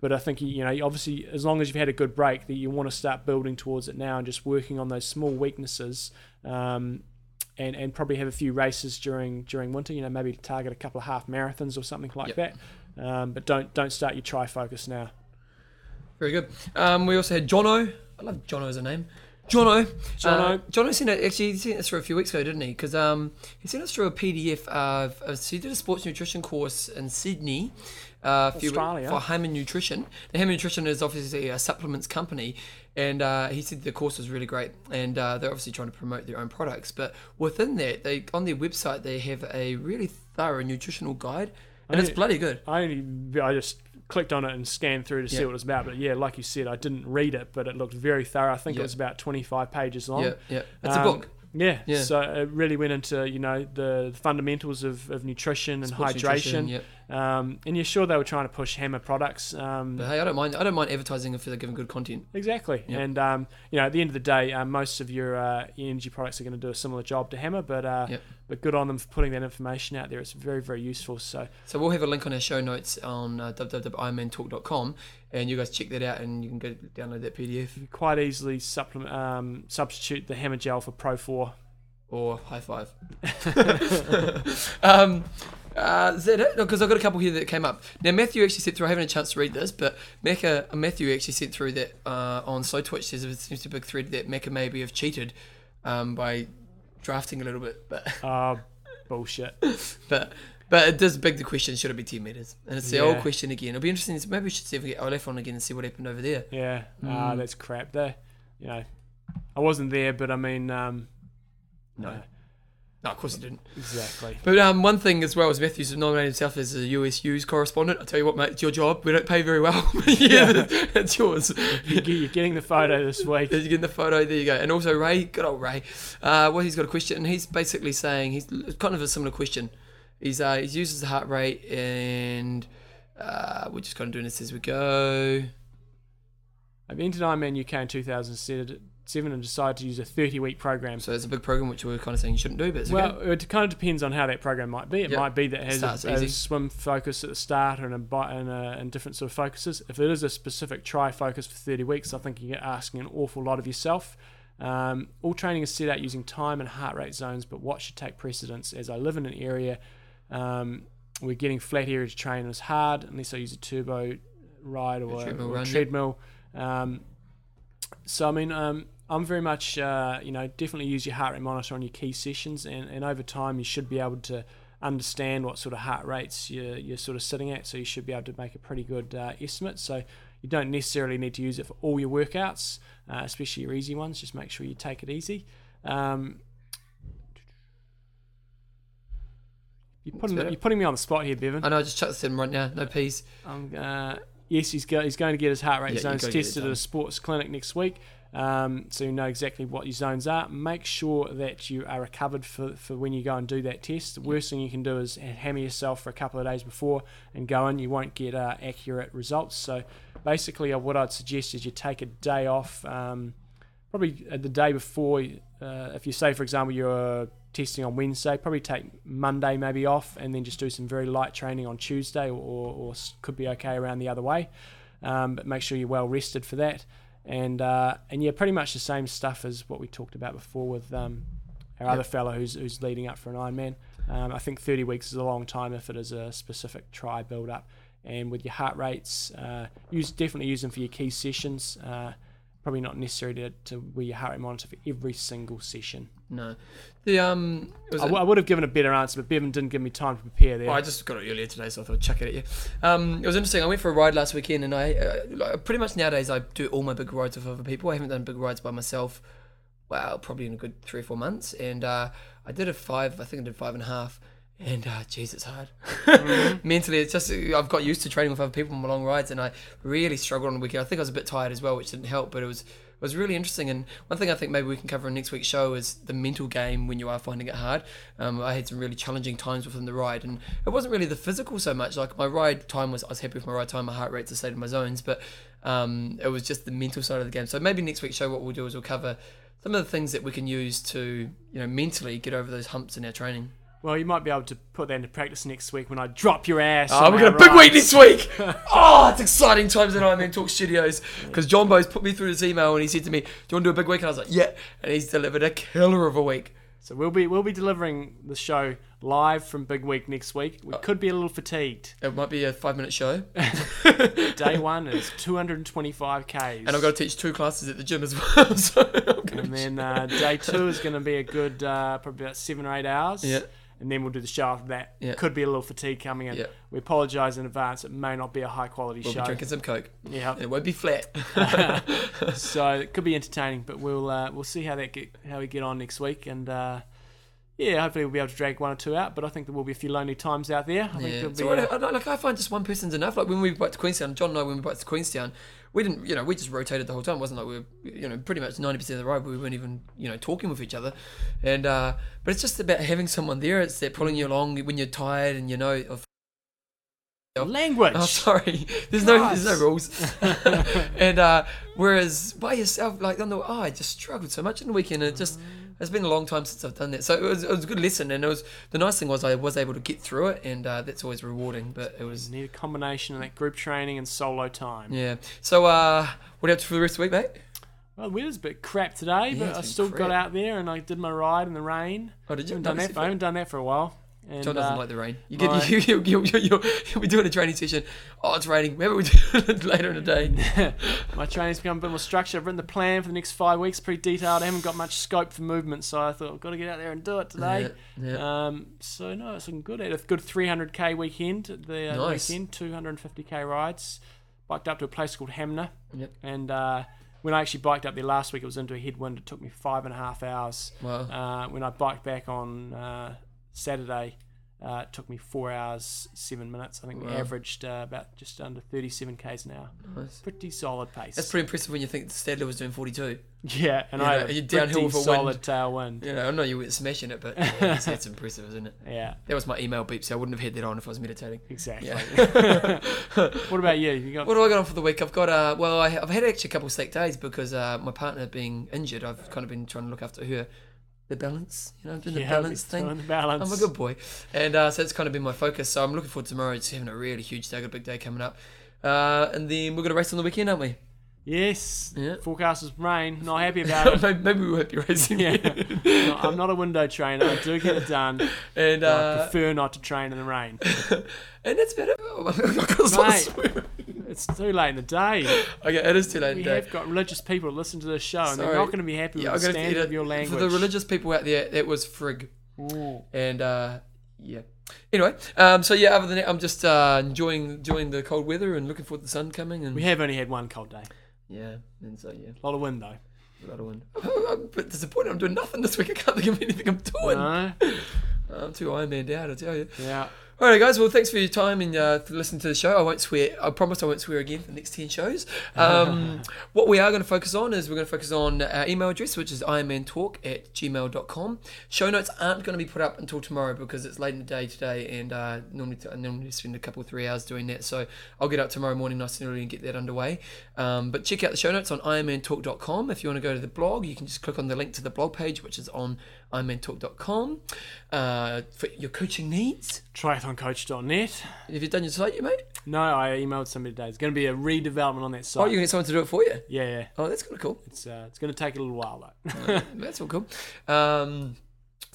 but I think you know, obviously, as long as you've had a good break, that you want to start building towards it now and just working on those small weaknesses, um, and and probably have a few races during during winter. You know, maybe target a couple of half marathons or something like that. Um, but don't don't start your try focus now. Very good. Um, we also had Jono. I love Jono as a name. Jono. Jono. Uh, Jono sent it, actually he sent us through a few weeks ago, didn't he? Because um, he sent us through a PDF of, of so he did a sports nutrition course in Sydney. Uh, Australia. for Hammer Nutrition. The Hammer Nutrition is obviously a supplements company, and uh, he said the course was really great, and uh, they're obviously trying to promote their own products. But within that, they on their website they have a really thorough nutritional guide, and it's bloody good. I only I just clicked on it and scanned through to see Yeah. what it was about. But yeah, like you said, I didn't read it, but it looked very thorough. I think Yeah. it was about 25 pages long. Yeah, yeah, it's Um, a book. Yeah, Yeah. so it really went into you know the fundamentals of, of nutrition and Sports hydration, nutrition, yeah. Um, and you're sure they were trying to push Hammer products. Um, But hey, I don't mind. I don't mind advertising if they're giving good content. exactly, Yep. and um, you know at the end of the day, um, most of your uh, energy products are going to do a similar job to Hammer, but uh, Yep. but good on them for putting that information out there. It's very very useful. So So we'll have a link on our show notes on uh, www.ironmantalk.com, and you guys check that out, and you can go download that PDF you can quite easily supplement um, substitute the Hammer gel for Pro Four. or high five. uh, is that it? Because I've got a couple here that came up. Now Matthew actually sent through. I haven't had a chance to read this, but Macca Matthew actually sent through that uh, on Slowtwitch. There's a, seems to be a big thread that Macca maybe have cheated um, by drafting a little bit, but Uh, bullshit. but. But it does beg the question: Should it be ten meters? And it's the Yeah. old question again. It'll be interesting. Maybe we should see if we get Olaf on again and see what happened over there. Yeah, ah, Mm. that's crap. There, you know, I wasn't there, but I mean, um, No. No, of course he didn't. Exactly. But um, one thing as well is Matthews nominated himself as a USU's correspondent. I tell you what, mate, it's your job. We don't pay very well. yeah, it's yours. You're getting the photo this week. You're getting the photo. There you go. And also Ray, good old Ray. Uh, well, he's got a question, and he's basically saying he's kind of a similar question. He's uh, he uses the heart rate, and uh, we're just kind of doing this as we go. I've entered Ironman UK in 2007 and decided to use a 30 week program. So it's a big program which we we're kind of saying you shouldn't do, but it's well, okay. it kind of depends on how that program might be. It Yep. might be that it has a, a swim focus at the start and a and, a, and different sort of focuses. If it is a specific try focus for 30 weeks, I think you're asking an awful lot of yourself. Um, all training is set out using time and heart rate zones, but what should take precedence? As I live in an area, um, we're getting flat area to train is hard unless I use a turbo ride or, treadmill or treadmill. Um, so I mean, um, I'm very much uh, you know definitely use your heart rate monitor on your key sessions, and, and over time you should be able to understand what sort of heart rates you're, you're sort of sitting at. So you should be able to make a pretty good uh, estimate. So you don't necessarily need to use it for all your workouts, uh, especially your easy ones. Just make sure you take it easy. Um, you're putting you're putting me on the spot here, Bevan. I know. I just chucked this in right now. No peas. Uh, yes, he's go, he's going to get his heart rate Yeah, zones gotta get it tested at a sports clinic next week. Um, so you know exactly what your zones are. Make sure that you are recovered for, for when you go and do that test. The worst thing you can do is hammer yourself for a couple of days before and go in. You won't get uh, accurate results. So basically, uh, what I'd suggest is you take a day off. Um, probably uh, the day before. Uh, if you say, for example, you're testing on Wednesday, probably take Monday maybe off, and then just do some very light training on Tuesday, or, or s- could be okay around the other way. Um, but make sure you're well rested for that, and uh, and yeah, pretty much the same stuff as what we talked about before with um, our other fellow who's who's leading up for an Ironman. Um, I think 30 weeks is a long time if it is a specific try build up. And with your heart rates, uh, use definitely use them for your key sessions. Uh, probably not necessary to, to wear your heart rate monitor for every single session. No. The um. I, a- w- I would have given a better answer, but Bevan didn't give me time to prepare there. Well, I just got it earlier today, so I thought I'd chuck it at you. Um, it was interesting. I went for a ride last weekend, and I uh, like, pretty much nowadays I do all my big rides with other people. I haven't done big rides by myself. Wow, probably in a good three or four months, and uh, I did a five. I think I did five and a half. And uh, geez, it's hard. Mentally, it's just I've got used to training with other people on my long rides, and I really struggled on the weekend. I think I was a bit tired as well, which didn't help. But it was was really interesting. And one thing I think maybe we can cover in next week's show is the mental game when you are finding it hard. Um, I had some really challenging times within the ride, and it wasn't really the physical so much. Like my ride time was, I was happy with my ride time, my heart rates, I stayed in my zones, but um, it was just the mental side of the game. So maybe next week's show, what we'll do is we'll cover some of the things that we can use to, you know, mentally get over those humps in our training. Well, you might be able to put that into practice next week when I drop your ass. Oh, we've got a big week this week. oh, it's exciting times at Ironman Talk Studios because John Bo's put me through this email and he said to me, "Do you want to do a big week?" And I was like, "Yeah," and he's delivered a killer of a week. So we'll be we'll be delivering the show live from Big Week next week. Uh, We could be a little fatigued. It might be a five-minute show, Day one is 225 k's, and I've got to teach two classes at the gym as well. So And then uh, day two is going to be a good uh, probably about seven or eight hours. Yeah. And then we'll do the show after that. Yeah. Could be a little fatigue coming in. Yeah. We apologise in advance. It may not be a high quality we'll be drinking some coke, Yeah. and it won't be flat. so it could be entertaining, but we'll uh, we'll see how that get how we get on next week, and uh, yeah, hopefully we'll be able to drag one or two out. But I think there will be a few lonely times out there. I think Yeah. there'll be. So what, I, like I find just one person's enough. Like when we went to Queenstown, John and I when we went to Queenstown, we didn't, you know, we just rotated the whole time. It wasn't like we were, you know, pretty much ninety percent of the ride we weren't even, you know, talking with each other. And uh, but it's just about having someone there. It's that pulling you along when you're tired and you know. Of, language. Oh, sorry. There's no, there's no rules. and uh, whereas by yourself, like on the, oh, I just struggled so much in the weekend. And it just, it's been a long time since I've done that. So it was, it was a good lesson, and it was the nice thing was I was able to get through it, and uh, that's always rewarding. But it was, Need a combination of that group training and solo time. yeah. So uh, what else for the rest of the week, mate? Well, the weather's a bit crap today, Yeah, but I still crap. got out there and I did my ride in the rain. Oh, did you? haven't done that. I haven't done that for a while. And, John doesn't uh, like the rain. You my- get you, you, you, you, you, you'll be doing a training session. Oh, it's raining. Maybe we do it later in the day. my training's become a bit more structured. I've written the plan for the next five weeks, pretty detailed. I haven't got much scope for movement, so I thought I've got to get out there and do it today. Yeah, yeah. Um, so no, it's looking good. Had a good 300k weekend. The uh, Nice. weekend, 250k rides. Biked up to a place called Hanmer, Yep. and uh, when I actually biked up there last week, it was into a headwind. It took me five and a half hours. Wow. Uh, when I biked back on uh, Saturday, uh, it took me four hours seven minutes. I think we averaged uh, about just under 37 k's an hour. Nice. Pretty solid pace. That's pretty impressive when you think Stadler was doing 42. yeah, and You I know, you're downhill with a solid wind. tailwind. You know, I know you weren't smashing it, but yeah, that's, that's impressive, isn't it? Yeah, That was my email beep, so I wouldn't have had that on if I was meditating. exactly. Yeah. what about you? You got What do I got on for the week? I've got uh, well, I, I've had actually a couple of slack days because uh, my partner being injured. I've kind of been trying to look after her, the balance, you know, doing the yeah, balance thing. the balance. I'm a good boy, and uh, so it's kind of been my focus. So I'm looking forward to tomorrow. Just having a really huge day, got a big day coming up, uh, and then we're gonna race on the weekend, aren't we? Yes. Yeah. Forecast is rain. Not happy about it. maybe, we won't be racing. yeah. No, I'm not a window trainer. I do get it done. and but I uh, prefer not to train in the rain. and that's better. Oh, I've to Mate. It's too late in the day. Okay, it is too late. In the day. We have got religious people to listen to this show, and they're not going to be happy Yeah, with I'm the standard of your language. For the religious people out there, it was frig. Ooh. And uh, yeah. Anyway, um, so yeah. Other than that, I'm just uh, enjoying enjoying the cold weather and looking forward to the sun coming. And We have only had one cold day. yeah, and so yeah, A lot of wind though. a lot of wind. I'm a bit disappointed. I'm doing nothing this week. I can't think of anything I'm doing. No? I'm too Iron Man down, I tell you. Yeah. All right, guys. Well, thanks for your time and uh, listening to the show. I won't swear. I promise I won't swear again for the next 10 shows. Um, what we are going to focus on is we're going to focus on our email address, which is ironmantalk at gmail.com. Show notes aren't going to be put up until tomorrow because it's late in the day today and uh, normally, I normally spend a couple of three hours doing that. So I'll get up tomorrow morning nice and early and get that underway. Um, but check out the show notes on ironmantalk.com. If you want to go to the blog, you can just click on the link to the blog page, which is on ironmantalk.com uh, for your coaching needs. Triathloncoach.net. Have you done your site yet, mate? No, I emailed somebody today. It's going to be a redevelopment on that site. Oh, you can get someone to do it for you? yeah, yeah. Oh, that's kind of cool. It's uh, it's going to take a little while though. that's all cool. Um,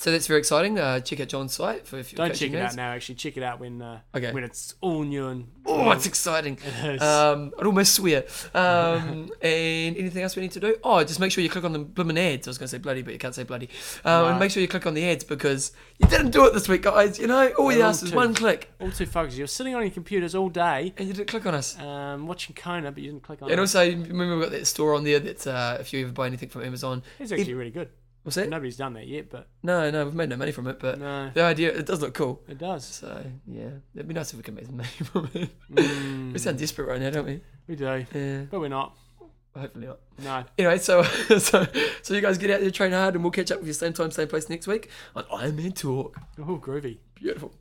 so that's very exciting. Uh, check out John's site for if you're Don't check it nerds. out now. Actually, check it out when uh, Okay. when it's all new and Oh, it's exciting. It is. Um, I'd almost swear. Um, and anything else we need to do? Oh, just make sure you click on the blooming ads. I was going to say bloody, but you can't say bloody. Um, No. And make sure you click on the ads because you didn't do it this week, guys. You know, all you asked is one click, all too focused. You're sitting on your computers all day, and you didn't click on us. um, watching Kona, but you didn't click on. And it. also, remember we've got that store on there that uh, if you ever buy anything from Amazon. it's actually really good. What's it? Nobody's done that yet, but No, no, we've made no money from it, but no, the idea it does look cool. it does. So yeah, it'd be nice if we could make some money from it. Mm, We sound desperate right now, don't we? we do, Yeah, but we're not. hopefully not. No. Anyway, so so so you guys get out there, train hard, and we'll catch up with you same time, same place next week on Iron Man Talk. Oh, groovy. Beautiful.